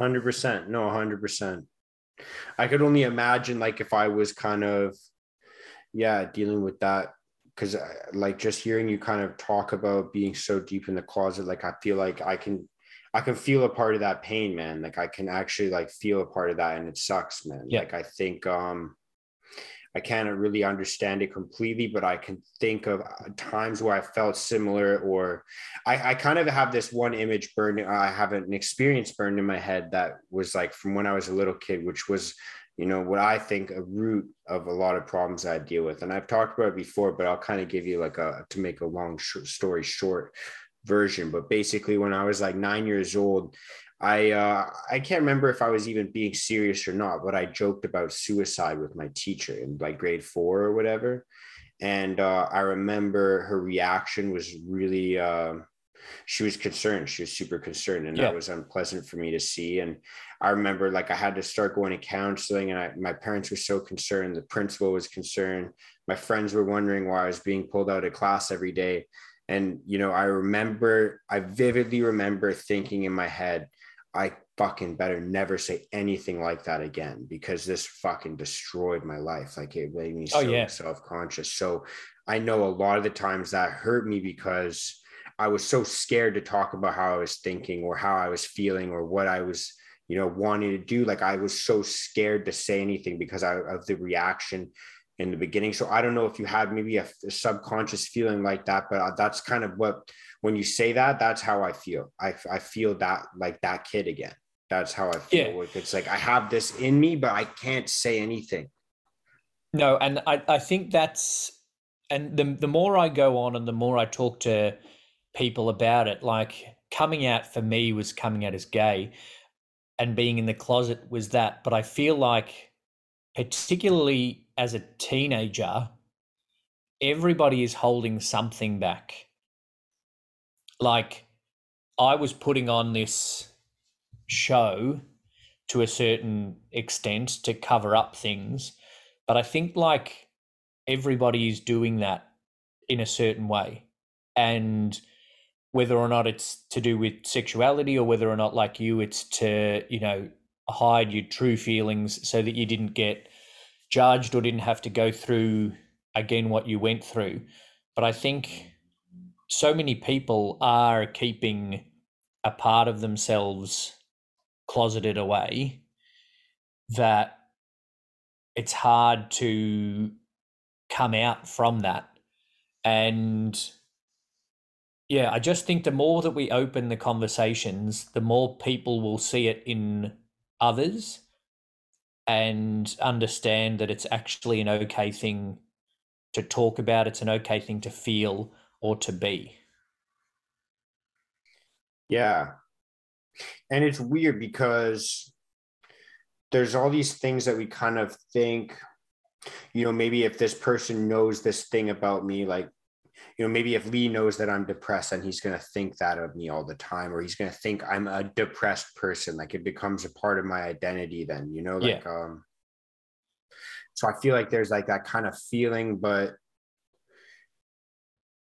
[SPEAKER 2] Hundred percent. No, hundred percent. I could only imagine like if I was kind of, yeah, dealing with that because like just hearing you kind of talk about being so deep in the closet, like I feel like I can, I can feel a part of that pain, man. Like I can actually like feel a part of that, and it sucks, man.
[SPEAKER 1] Yeah.
[SPEAKER 2] Like I think, um, I can't really understand it completely, but I can think of times where I felt similar, or I, I kind of have this one image burned. I have an experience burned in my head that was like from when I was a little kid, which was, you know, what I think a root of a lot of problems I deal with. And I've talked about it before, but I'll kind of give you like a to make a long sh- story short version. But basically, when I was like nine years old, I uh, I can't remember if I was even being serious or not, but I joked about suicide with my teacher in like grade four or whatever, and uh, I remember her reaction was really. Uh, she was concerned. She was super concerned, and
[SPEAKER 1] Yeah.
[SPEAKER 2] that was unpleasant for me to see. And I remember like I had to start going to counseling, and I, my parents were so concerned. The principal was concerned. My friends were wondering why I was being pulled out of class every day. And you know, I remember, I vividly remember thinking in my head, I fucking better never say anything like that again because this fucking destroyed my life. Like it made me
[SPEAKER 1] Oh,
[SPEAKER 2] so
[SPEAKER 1] yeah.
[SPEAKER 2] self-conscious. So I know a lot of the times that hurt me because I was so scared to talk about how I was thinking or how I was feeling or what I was, you know, wanting to do. Like I was so scared to say anything because I, of the reaction in the beginning. So I don't know if you had maybe a, a subconscious feeling like that, but uh, that's kind of what when you say that, that's how I feel. I, I feel that like that kid again. That's how I feel.
[SPEAKER 1] Yeah.
[SPEAKER 2] It's like I have this in me, but I can't say anything.
[SPEAKER 1] No, and I, I think that's and the the more I go on and the more I talk to people about it, like coming out for me was coming out as gay and being in the closet was that. But I feel like particularly as a teenager, everybody is holding something back. Like I was putting on this show to a certain extent to cover up things but I think like everybody is doing that in a certain way. And whether or not it's to do with sexuality or whether or not, like you, it's to, you know, hide your true feelings so that you didn't get judged or didn't have to go through again what you went through. But I think so many people are keeping a part of themselves closeted away that it's hard to come out from that. And yeah, I just think the more that we open the conversations, the more people will see it in others and understand that it's actually an okay thing to talk about, it's an okay thing to feel or to be.
[SPEAKER 2] Yeah. And it's weird because there's all these things that we kind of think, you know, maybe if this person knows this thing about me, like, you know, maybe if Lee knows that I'm depressed then he's going to think that of me all the time, or he's going to think I'm a depressed person, like it becomes a part of my identity, then, you know, like, yeah. um, so I feel like there's like that kind of feeling, but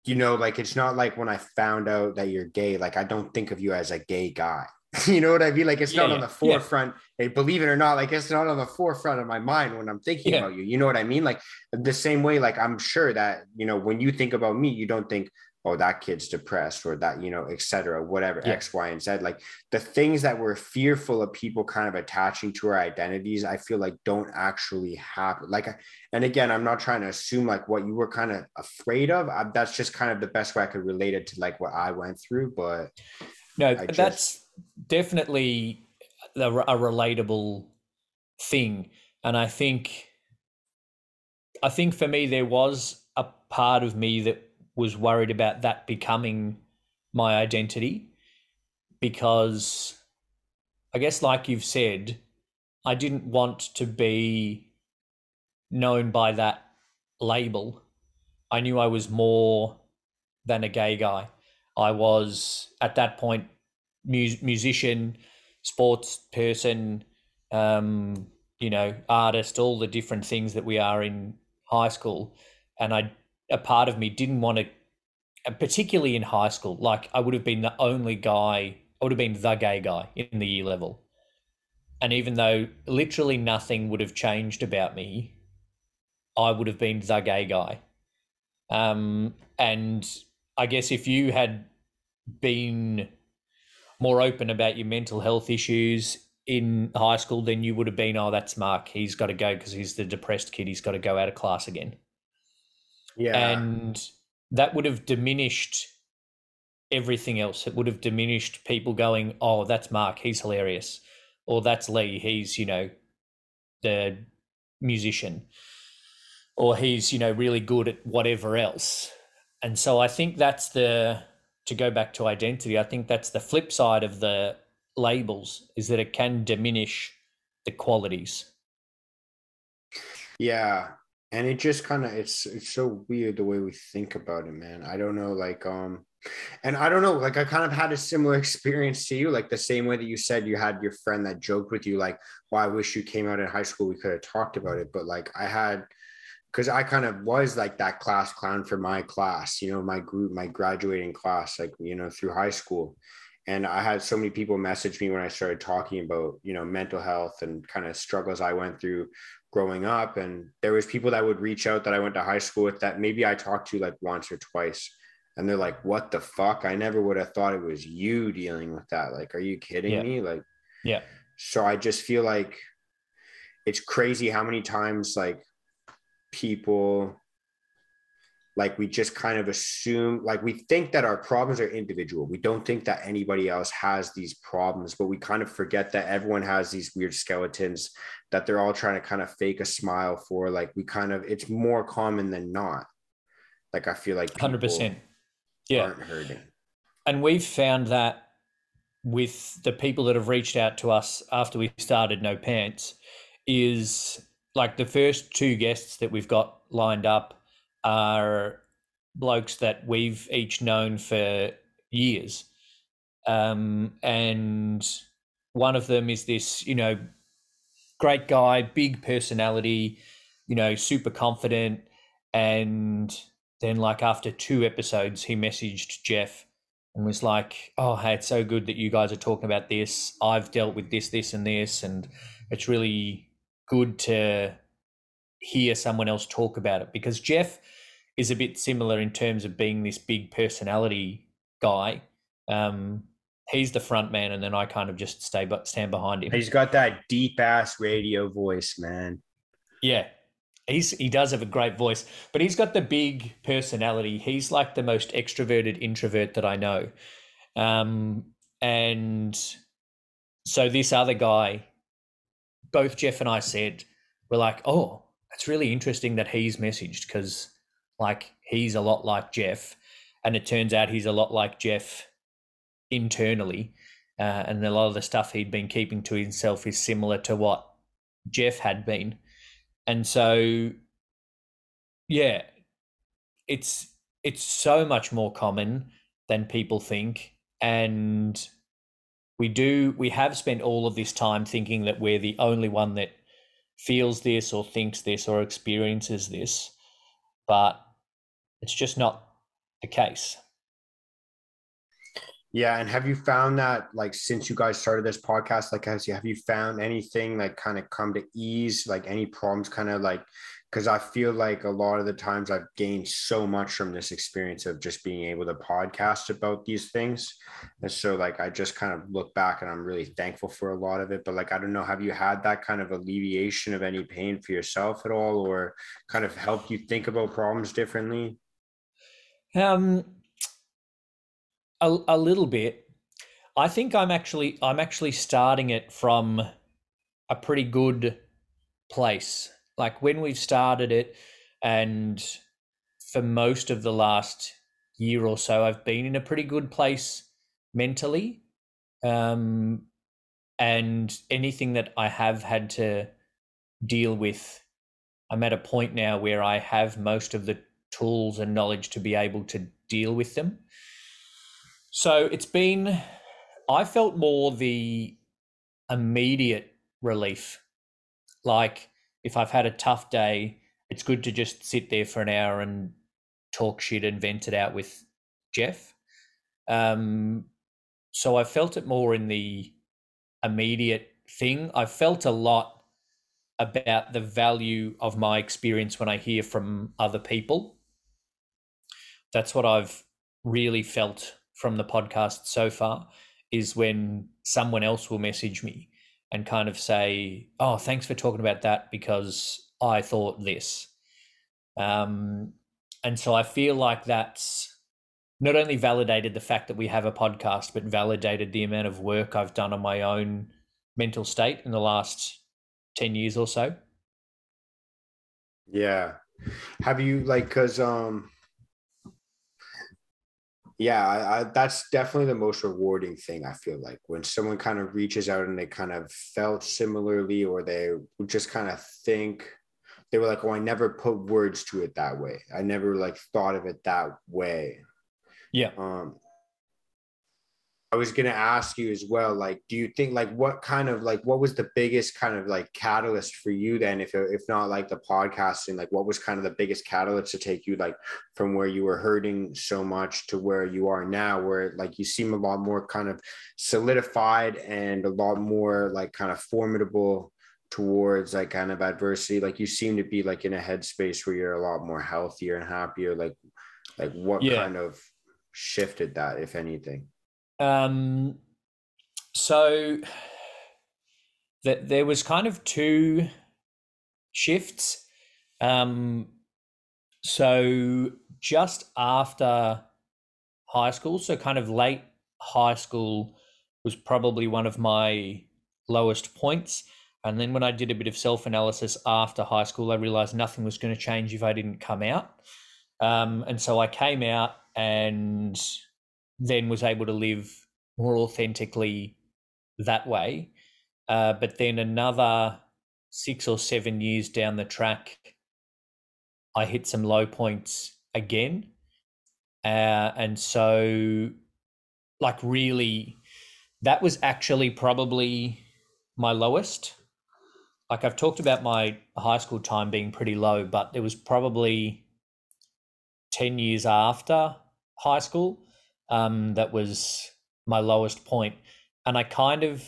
[SPEAKER 2] you know, like it's not like when I found out that you're gay, like I don't think of you as a gay guy. you know what I mean? Like it's yeah, not yeah, on the forefront. Yeah. believe it or not, like it's not on the forefront of my mind when I'm thinking about you. You know what I mean? Like the same way, like I'm sure that you know when you think about me, you don't think, oh, that kid's depressed or that you know, etc. Whatever X, Y, and Z. Like the things that we're fearful of people kind of attaching to our identities, I feel like don't actually happen. Like, and again, I'm not trying to assume like what you were kind of afraid of. I, that's just kind of the best way I could relate it to like what I went through, but.
[SPEAKER 1] No, just, that's definitely a, a relatable thing, and I think I think for me there was a part of me that was worried about that becoming my identity because I guess like you've said I didn't want to be known by that label. I knew I was more than a gay guy. I was at that point mu- musician, sports person, um, you know, artist, all the different things that we are in high school. And I, a part of me didn't want to, particularly in high school, like I would have been the only guy, I would have been the gay guy in the year level. And even though literally nothing would have changed about me, I would have been the gay guy. Um, and I guess if you had been more open about your mental health issues in high school than you would have been. Oh, that's Mark. He's got to go because he's the depressed kid. He's got to go out of class again. Yeah. And that would have diminished everything else. It would have diminished people going, oh, that's Mark. He's hilarious. Or that's Lee. He's, you know, the musician. Or he's, you know, really good at whatever else. And so I think that's the to go back to identity, I think that's the flip side of the labels is that it can diminish the qualities.
[SPEAKER 2] Yeah. And it just kind of it's it's so weird the way we think about it, man. I don't know, like um and I don't know, like I kind of had a similar experience to you, like the same way that you said you had your friend that joked with you, like, well, I wish you came out in high school, we could have talked about it. But like I had because I kind of was like that class clown for my class, you know, my group, my graduating class, like, you know, through high school. And I had so many people message me when I started talking about, you know, mental health and kind of struggles I went through growing up. And there was people that would reach out that I went to high school with that maybe I talked to like once or twice. And they're like, what the fuck? I never would have thought it was you dealing with that. Like, are you kidding
[SPEAKER 1] yeah.
[SPEAKER 2] me? Like,
[SPEAKER 1] yeah.
[SPEAKER 2] So I just feel like it's crazy how many times like people like we just kind of assume like we think that our problems are individual. We don't think that anybody else has these problems but we kind of forget that everyone has these weird skeletons that they're all trying to kind of fake a smile for. Like we kind of it's more common than not. Like i feel like
[SPEAKER 1] 100% yeah. aren't hurting. And we've found that with the people that have reached out to us after we started no pants is like the first two guests that we've got lined up are blokes that we've each known for years. Um, and one of them is this, you know, great guy, big personality, you know, super confident. And then, like, after two episodes, he messaged Jeff and was like, Oh, hey, it's so good that you guys are talking about this. I've dealt with this, this, and this. And it's really good to hear someone else talk about it because Jeff is a bit similar in terms of being this big personality guy. Um, he's the front man, and then I kind of just stay but stand behind him.
[SPEAKER 2] He's got that deep ass radio voice, man.
[SPEAKER 1] Yeah. He's he does have a great voice, but he's got the big personality. He's like the most extroverted introvert that I know. Um, and so this other guy, both Jeff and I said, we're like, oh, it's really interesting that he's messaged because like he's a lot like Jeff, and it turns out he's a lot like Jeff internally, uh, and a lot of the stuff he'd been keeping to himself is similar to what Jeff had been, and so yeah, it's it's so much more common than people think, and we do we have spent all of this time thinking that we're the only one that feels this or thinks this or experiences this, but it's just not the case.
[SPEAKER 2] Yeah, and have you found that like since you guys started this podcast, like you have you found anything like kind of come to ease, like any problems kind of like because I feel like a lot of the times I've gained so much from this experience of just being able to podcast about these things. And so like I just kind of look back and I'm really thankful for a lot of it. But like I don't know, have you had that kind of alleviation of any pain for yourself at all or kind of helped you think about problems differently?
[SPEAKER 1] Um a, a little bit. I think I'm actually I'm actually starting it from a pretty good place like when we've started it and for most of the last year or so i've been in a pretty good place mentally um, and anything that i have had to deal with i'm at a point now where i have most of the tools and knowledge to be able to deal with them. So it's been i felt more the immediate relief. Like if I've had a tough day, it's good to just sit there for an hour and talk shit and vent it out with Jeff. Um, so I felt it more in the immediate thing. I felt a lot about the value of my experience when I hear from other people. That's what I've really felt from the podcast so far is when someone else will message me and kind of say, "Oh, thanks for talking about that because I thought this." Um, and so I feel like that's not only validated the fact that we have a podcast, but validated the amount of work I've done on my own mental state in the last 10 years or so.
[SPEAKER 2] Yeah. Have you like, cause, um, yeah I, I, that's definitely the most rewarding thing i feel like when someone kind of reaches out and they kind of felt similarly or they just kind of think they were like oh i never put words to it that way. I never like thought of it that way.
[SPEAKER 1] Yeah.
[SPEAKER 2] Um I was going to ask you as well, like, do you think like what kind of like what was the biggest kind of like catalyst for you then, if if not like the podcasting, like what was kind of the biggest catalyst to take you like from where you were hurting so much to where you are now, where like you seem a lot more kind of solidified and a lot more like kind of formidable towards like kind of adversity. Like you seem to be like in a headspace where you're a lot more healthier and happier. Like, like what yeah. kind of shifted that, if anything?
[SPEAKER 1] Um, so that there was kind of two shifts. Um, so just after high school, so kind of late high school was probably one of my lowest points. And then when I did a bit of self analysis after high school, I realized nothing was going to change if I didn't come out. Um, and so I came out and then was able to live more authentically that way. Uh, but then another six or seven years down the track, I hit some low points again. Uh, and so, like, really, that was actually probably my lowest. Like, I've talked about my high school time being pretty low, but it was probably 10 years after high school um, that was my lowest point. And I kind of,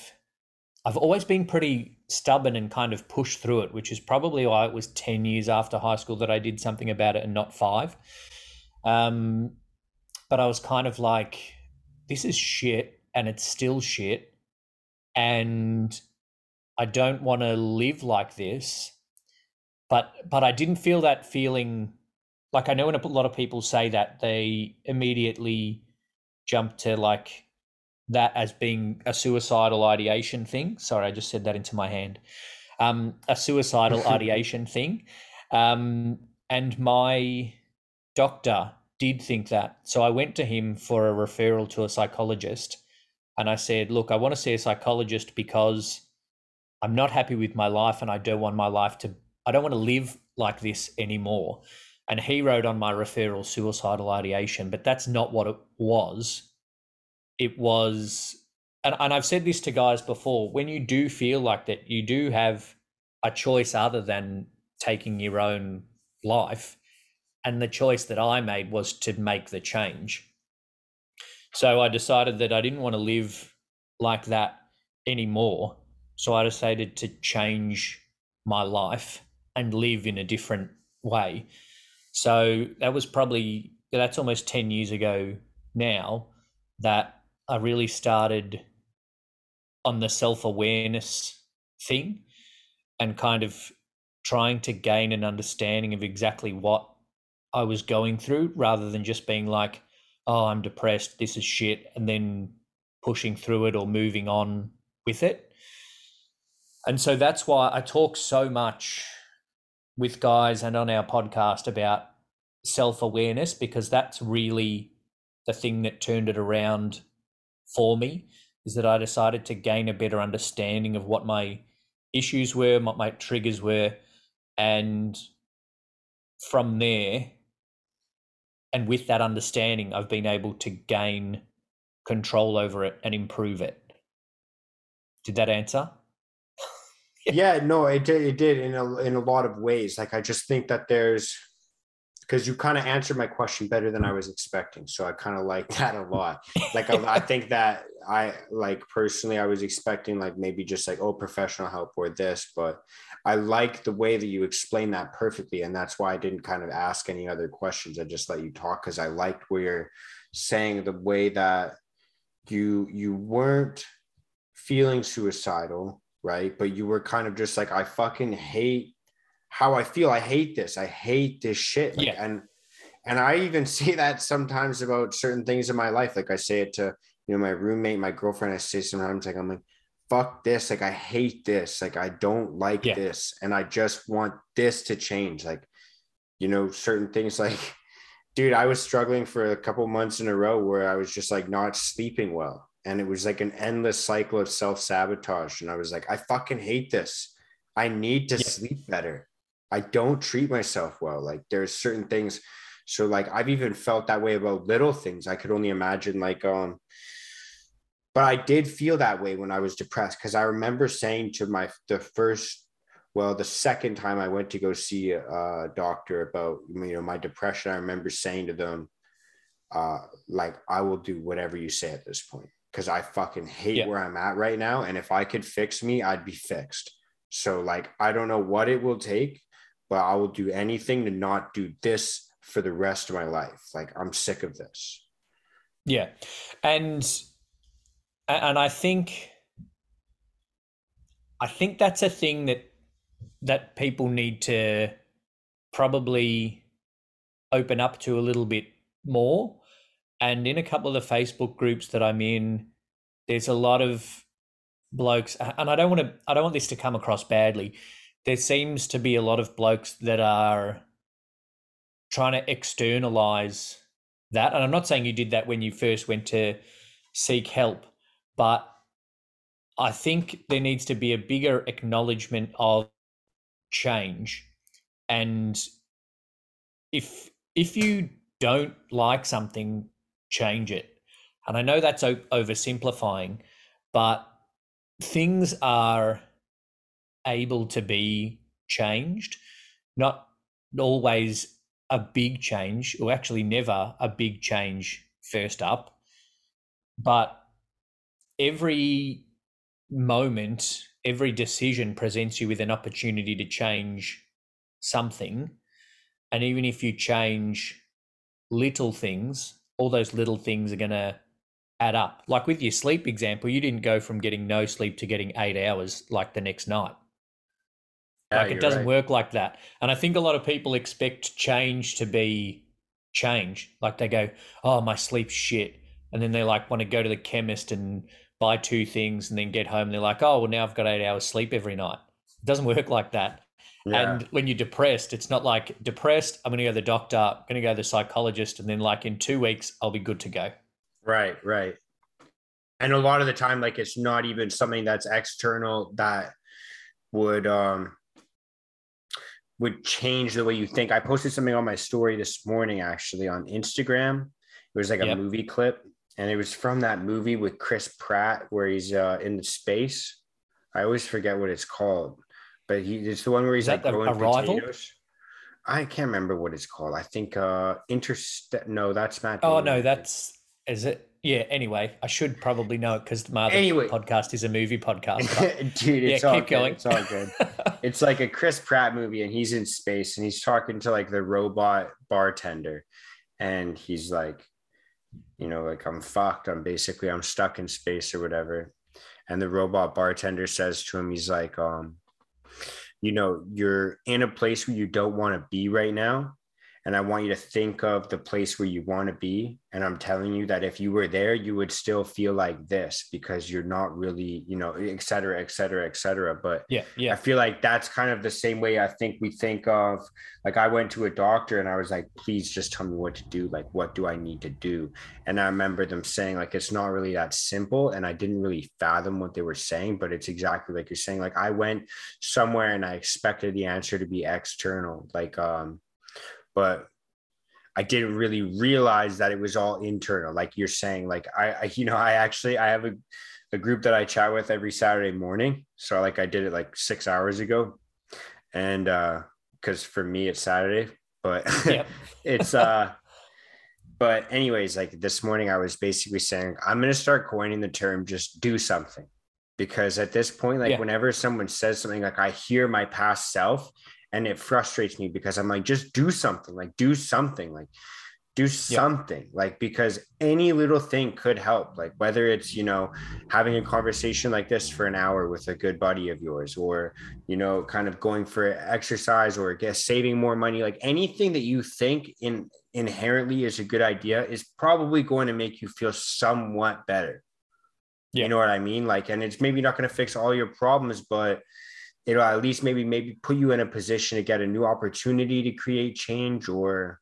[SPEAKER 1] I've always been pretty stubborn and kind of pushed through it, which is probably why it was 10 years after high school that I did something about it and not five. Um, but I was kind of like, this is shit and it's still shit. And I don't want to live like this. but but I didn't feel that feeling. Like I know when a lot of people say that they immediately jump to like that as being a suicidal ideation thing. Sorry, I just said that into my hand. Um, a suicidal ideation thing. Um, and my doctor did think that. So I went to him for a referral to a psychologist. And I said, Look, I want to see a psychologist because I'm not happy with my life and I don't want my life to, I don't want to live like this anymore. And he wrote on my referral suicidal ideation, but that's not what it was. It was, and, and I've said this to guys before when you do feel like that, you do have a choice other than taking your own life. And the choice that I made was to make the change. So I decided that I didn't want to live like that anymore. So I decided to change my life and live in a different way. So that was probably, that's almost 10 years ago now that I really started on the self awareness thing and kind of trying to gain an understanding of exactly what I was going through rather than just being like, oh, I'm depressed, this is shit, and then pushing through it or moving on with it. And so that's why I talk so much with guys and on our podcast about self awareness because that's really the thing that turned it around for me is that I decided to gain a better understanding of what my issues were, what my triggers were, and from there, and with that understanding, I've been able to gain control over it and improve it. Did that answer?
[SPEAKER 2] yeah, no, it did. It did in a in a lot of ways. Like I just think that there's because you kind of answered my question better than I was expecting. So I kind of like that a lot. Like I, I, think that I like personally, I was expecting like maybe just like oh professional help or this, but I like the way that you explain that perfectly, and that's why I didn't kind of ask any other questions. I just let you talk because I liked where you're saying the way that you you weren't feeling suicidal, right? But you were kind of just like I fucking hate how I feel. I hate this. I hate this shit. Like, yeah. And and I even say that sometimes about certain things in my life. Like I say it to you know my roommate, my girlfriend. I say sometimes like I'm like, fuck this. Like I hate this. Like I don't like yeah. this, and I just want this to change. Like you know certain things like. Dude, I was struggling for a couple months in a row where I was just like not sleeping well. And it was like an endless cycle of self sabotage. And I was like, I fucking hate this. I need to yeah. sleep better. I don't treat myself well. Like there's certain things. So like I've even felt that way about little things. I could only imagine like um but I did feel that way when I was depressed because I remember saying to my the first well the second time I went to go see a, a doctor about you know my depression I remember saying to them uh like I will do whatever you say at this point because I fucking hate yeah. where I'm at right now and if I could fix me I'd be fixed. So like I don't know what it will take but I will do anything to not do this for the rest of my life. Like I'm sick of this.
[SPEAKER 1] Yeah. And and I think I think that's a thing that that people need to probably open up to a little bit more. And in a couple of the Facebook groups that I'm in, there's a lot of blokes and I don't want to I don't want this to come across badly there seems to be a lot of blokes that are trying to externalize that. And I'm not saying you did that when you first went to seek help, but I think there needs to be a bigger acknowledgement of change. And if if you don't like something, change it. And I know that's oversimplifying, but things are able to be changed, not always a big change, or actually never a big change first up, but every moment, every decision presents you with an opportunity to change something. And even if you change little things, all those little things are going to add up. Like with your sleep example, you didn't go from getting no sleep to getting eight hours like the next night. Like it doesn't
[SPEAKER 2] right.
[SPEAKER 1] work like that. And I think a lot of people expect change to be change. Like they go, "Oh, my sleep's shit," and then they like want to go to the chemist and buy two things, and then get home. And they're like, "Oh, well, now I've got eight hours sleep every night." It doesn't work like that.
[SPEAKER 2] Yeah.
[SPEAKER 1] And when you're depressed, it's not like depressed. I'm going to go to the doctor. I'm going to go to the psychologist, and then like in two weeks, I'll be good to go.
[SPEAKER 2] Right, right. And a lot of the time, like it's not even something that's external that would um would change the way you think. I posted something on my story this morning actually on Instagram. It was like a
[SPEAKER 1] Yep.
[SPEAKER 2] movie clip, and it was from that movie with Chris Pratt where he's uh in the space. I always forget what it's called, but he it's the one where he's like growing
[SPEAKER 1] Arrival?
[SPEAKER 2] potatoes. I can't remember what it's called. I think uh Interst no, that's Matt.
[SPEAKER 1] Oh no, that's is it? Yeah. Anyway, I should probably know it because my other
[SPEAKER 2] Anyway.
[SPEAKER 1] podcast is a movie podcast. but-
[SPEAKER 2] dude,
[SPEAKER 1] Yeah,
[SPEAKER 2] it's all
[SPEAKER 1] keep
[SPEAKER 2] good.
[SPEAKER 1] going.
[SPEAKER 2] It's all good. it's like a Chris Pratt movie, and he's in space, and he's talking to like the robot bartender, and he's like, you know, like I'm fucked. I'm basically I'm stuck in space or whatever. And the robot bartender says to him, he's like, um, you know, you're in a place where you don't want to be right now. And I want you to think of the place where you want to be. And I'm telling you that if you were there, you would still feel like this because you're not really, you know, et cetera, et cetera, et cetera. But
[SPEAKER 1] yeah, yeah.
[SPEAKER 2] I feel like that's kind of the same way I think we think of like I went to a doctor and I was like, please just tell me what to do. Like, what do I need to do? And I remember them saying, like, it's not really that simple. And I didn't really fathom what they were saying, but it's exactly like you're saying. Like, I went somewhere and I expected the answer to be external. Like, um, but I didn't really realize that it was all internal. Like you're saying, like I, I you know, I actually I have a, a group that I chat with every Saturday morning. So like I did it like six hours ago. And uh because for me it's Saturday, but
[SPEAKER 1] Yep.
[SPEAKER 2] it's uh but anyways, like this morning I was basically saying I'm gonna start coining the term just do something. Because at this point, like
[SPEAKER 1] Yeah.
[SPEAKER 2] whenever someone says something like I hear my past self and it frustrates me because I'm like, just do something, like do something, like do something, like because any little thing could help, like whether it's, you know, having a conversation like this for an hour with a good buddy of yours, or, you know, kind of going for exercise or guess saving more money, like anything that you think in inherently is a good idea is probably going to make you feel somewhat better.
[SPEAKER 1] Yeah.
[SPEAKER 2] You know what I mean? Like, and it's maybe not going to fix all your problems, but it'll at least maybe maybe put you in a position to get a new opportunity to create change or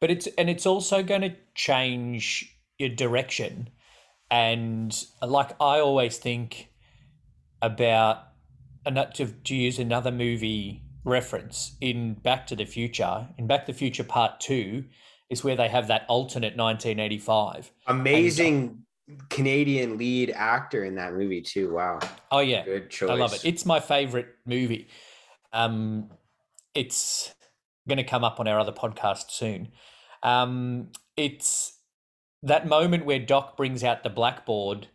[SPEAKER 1] but it's and it's also going to change your direction. And like I always think about, and not to, to use another movie reference in Back to the Future. In Back to the Future Part Two, is where they have that alternate 1985.
[SPEAKER 2] Uh, amazing Canadian lead actor in that movie too. Wow.
[SPEAKER 1] Oh yeah,
[SPEAKER 2] Good choice.
[SPEAKER 1] I love it. It's my favorite movie. Um, it's going to come up on our other podcast soon. Um, it's that moment where Doc brings out the blackboard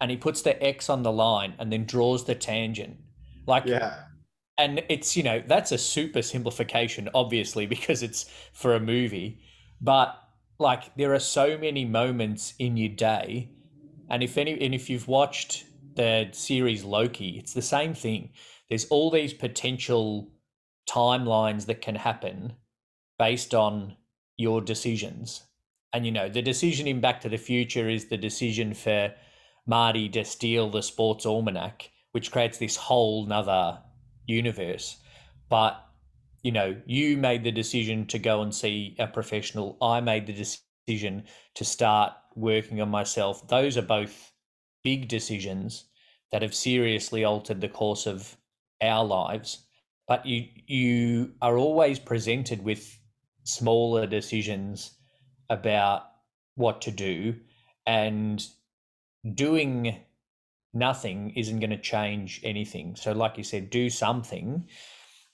[SPEAKER 1] and he puts the X on the line and then draws the tangent. Like,
[SPEAKER 2] yeah.
[SPEAKER 1] and it's, you know, that's a super simplification, obviously, because it's for a movie. But like, there are so many moments in your day. And if any, and if you've watched the series Loki, it's the same thing. There's all these potential timelines that can happen based on your decisions. And, you know, the decision in Back to the Future is the decision for Marty to steal the sports almanac, which creates this whole nother universe. But, you know, you made the decision to go and see a professional. I made the decision to start working on myself. Those are both big decisions that have seriously altered the course of our lives. But you you are always presented with smaller decisions about what to do and doing nothing isn't going to change anything. So, like you said, do something.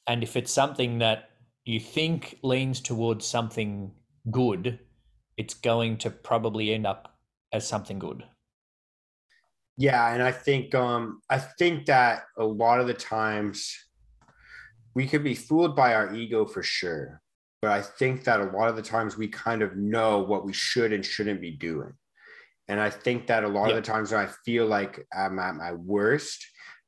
[SPEAKER 1] And if it's something that you think leans towards something good, it's going to probably end up as something good.
[SPEAKER 2] Yeah, and I think um I think that a lot of the times we could be fooled by our ego for sure. But I think that a lot of the times we kind of know what we should and shouldn't be doing. And I think that a lot of the times when I feel like I'm at my worst,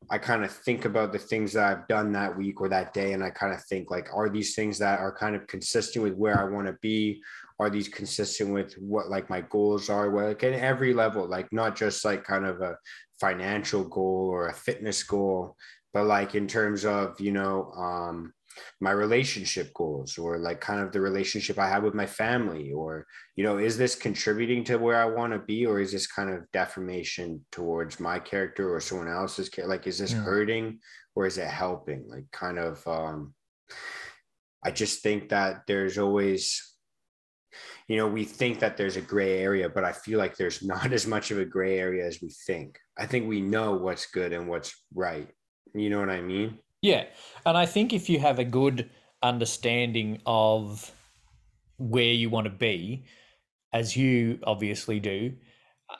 [SPEAKER 2] I kind of think about the things that I've done that week or that day. And I kind of think like, are these things that are kind of consistent with where I want to be? Are these consistent with what like my goals are? Well, like at every level, like not just like kind of a financial goal or a fitness goal, but like in terms of, you know, um, my relationship goals or like kind of the relationship I have with my family or you know is this contributing to where I want to be or is this kind of deformation towards my character or someone else's care like is this yeah. hurting or is it helping? Like kind of um I just think that there's always you know we think that there's a gray area but I feel like there's not as much of a gray area as we think. I think we know what's good and what's right. You know what I mean
[SPEAKER 1] yeah. And I think if you have a good understanding of where you want to be, as you obviously do,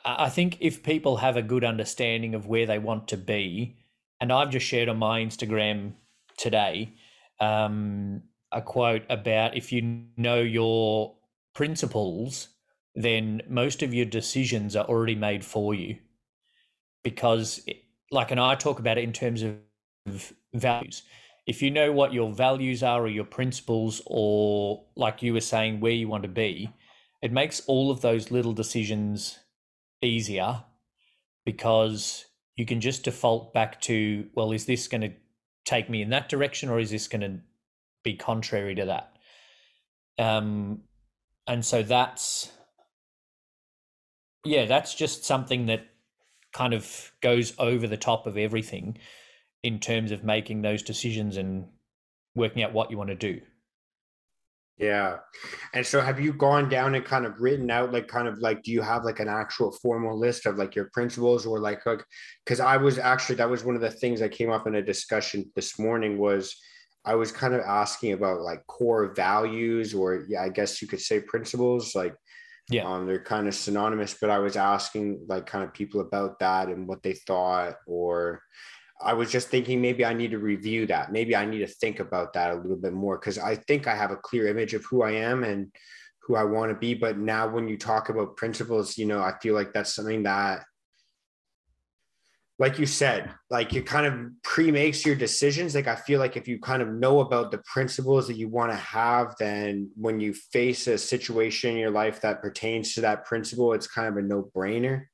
[SPEAKER 1] I think if people have a good understanding of where they want to be, and I've just shared on my Instagram today um, a quote about if you know your principles, then most of your decisions are already made for you. Because, like, and I talk about it in terms of values. If you know what your values are or your principles, or like you were saying, where you want to be, it makes all of those little decisions easier because you can just default back to, well, is this going to take me in that direction or is this going to be contrary to that? Um, and so that's, yeah, that's just something that kind of goes over the top of everything in terms of making those decisions and working out what you want to do.
[SPEAKER 2] Yeah. And so have you gone down and kind of written out like kind of like do you have like an actual formal list of like your principles or like like cuz I was actually that was one of the things that came up in a discussion this morning was I was kind of asking about like core values or yeah I guess you could say principles like yeah um, they're kind of synonymous but I was asking like kind of people about that and what they thought or I was just thinking maybe I need to review that. Maybe I need to think about that a little bit more because I think I have a clear image of who I am and who I want to be. But now when you talk about principles, you know, I feel like that's something that, like you said, like it kind of pre-makes your decisions. Like I feel like if you kind of know about the principles that you want to have, then when you face a situation in your life that pertains to that principle, it's kind of a no-brainer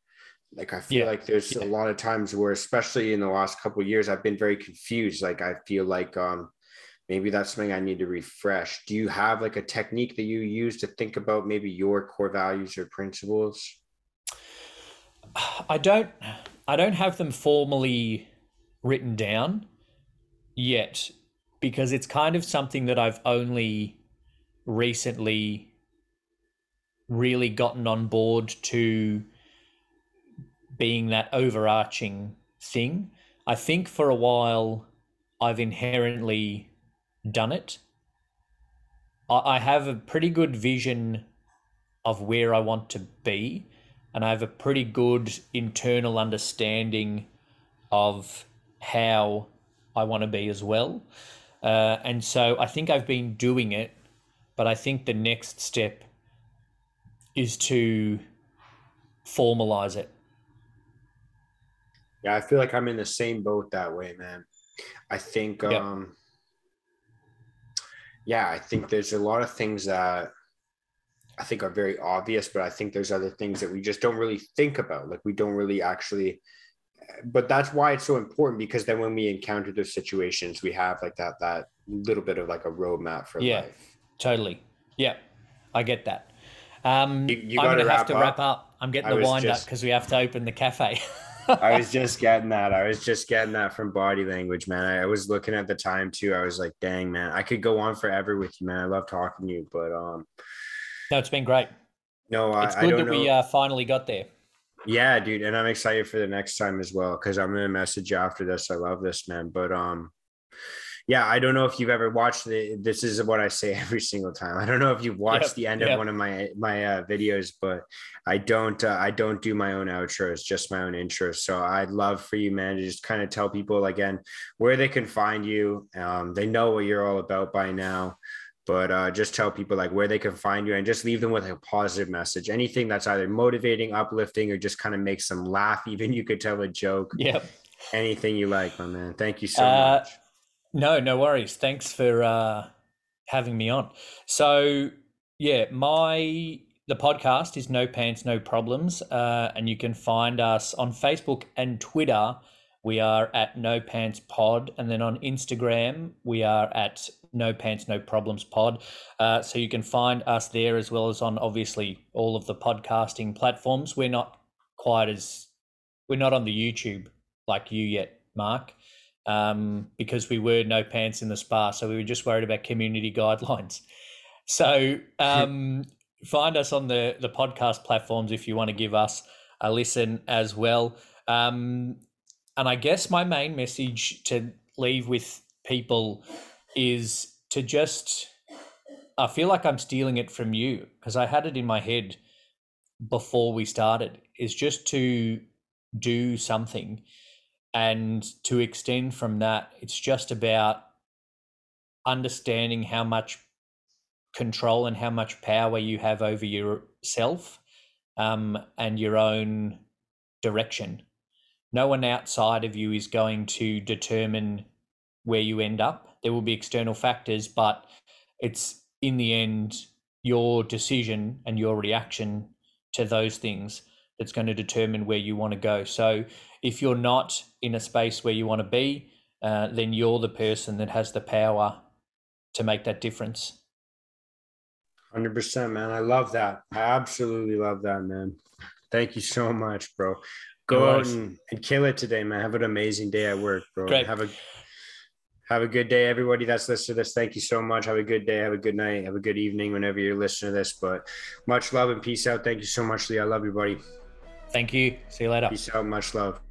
[SPEAKER 2] like I feel yeah. like there's yeah. a lot of times where, especially in the last couple years, I've been very confused. Like I feel like um, maybe that's something I need to refresh. Do you have like a technique that you use to think about maybe your core values or principles?
[SPEAKER 1] I don't. I don't have them formally written down yet because it's kind of something that I've only recently really gotten on board to being that overarching thing. I think for a while I've inherently done it. I have a pretty good vision of where I want to be, and I have a pretty good internal understanding of how I want to be as well. Uh, and so I think I've been doing it, but I think the next step is to formalize it.
[SPEAKER 2] Yeah, I feel like I'm in the same boat that way, man. I think yep. um yeah, I think there's a lot of things that I think are very obvious, but I think there's other things that we just don't really think about. Like we don't really actually but that's why it's so important because then when we encounter those situations, we have like that that little bit of like a roadmap for
[SPEAKER 1] yeah,
[SPEAKER 2] life.
[SPEAKER 1] Totally. Yeah. I get that. Um, you, you I'm gonna have to up. wrap up. I'm getting I the wind just... up because we have to open the cafe.
[SPEAKER 2] I was just getting that. I was just getting that from body language, man. I, was looking at the time too. I was like, dang, man, I could go on forever with you, man. I love talking to you, but um,
[SPEAKER 1] no, it's been great.
[SPEAKER 2] No,
[SPEAKER 1] I, it's good that know. we uh, finally got there.
[SPEAKER 2] Yeah, dude, and I'm excited for the next time as well because I'm gonna message you after this. I love this, man. But um, yeah, I don't know if you've ever watched the. This is what I say every single time. I don't know if you've watched yep, the end yep. of one of my my uh, videos, but I don't. Uh, I don't do my own outros, just my own intros. So I'd love for you, man, to just kind of tell people again where they can find you. Um, they know what you're all about by now, but uh, just tell people like where they can find you and just leave them with a positive message. Anything that's either motivating, uplifting, or just kind of makes them laugh. Even you could tell a joke.
[SPEAKER 1] Yep.
[SPEAKER 2] Anything you like, my man. Thank you so
[SPEAKER 1] Uh,
[SPEAKER 2] much.
[SPEAKER 1] No, no worries. Thanks for uh, having me on. So, yeah, my the podcast is No Pants, No Problems, uh, and you can find us on Facebook and Twitter. We are at No Pants Pod, and then on Instagram we are at No Pants, No Problems Pod. Uh, so you can find us there as well as on obviously all of the podcasting platforms. We're not quite as we're not on the YouTube like you yet, Mark um, because we were no pants in the spa. So we were just worried about community guidelines. So um, find us on the, the podcast platforms if you want to give us a listen as well. Um, and I guess my main message to leave with people is to just, I feel like I'm stealing it from you because I had it in my head before we started, is just to do something and to extend from that, it's just about understanding how much control and how much power you have over yourself um, and your own direction. No one outside of you is going to determine where you end up. There will be external factors, but it's in the end your decision and your reaction to those things that's going to determine where you want to go. So if you're not in a space where you want to be, uh, then you're the person that has the power to make that difference.
[SPEAKER 2] 100%, man. I love that. I absolutely love that, man. Thank you so much, bro. Go
[SPEAKER 1] No
[SPEAKER 2] out and, and kill it today, man. Have an amazing day at work, bro.
[SPEAKER 1] Great.
[SPEAKER 2] Have a have a good day, everybody that's listening to this. Thank you so much. Have a good day. Have a good night. Have a good evening whenever you're listening to this. But much love and peace out. Thank you so much, Lee. I love you, buddy.
[SPEAKER 1] Thank you. See you later.
[SPEAKER 2] Peace out. Much love.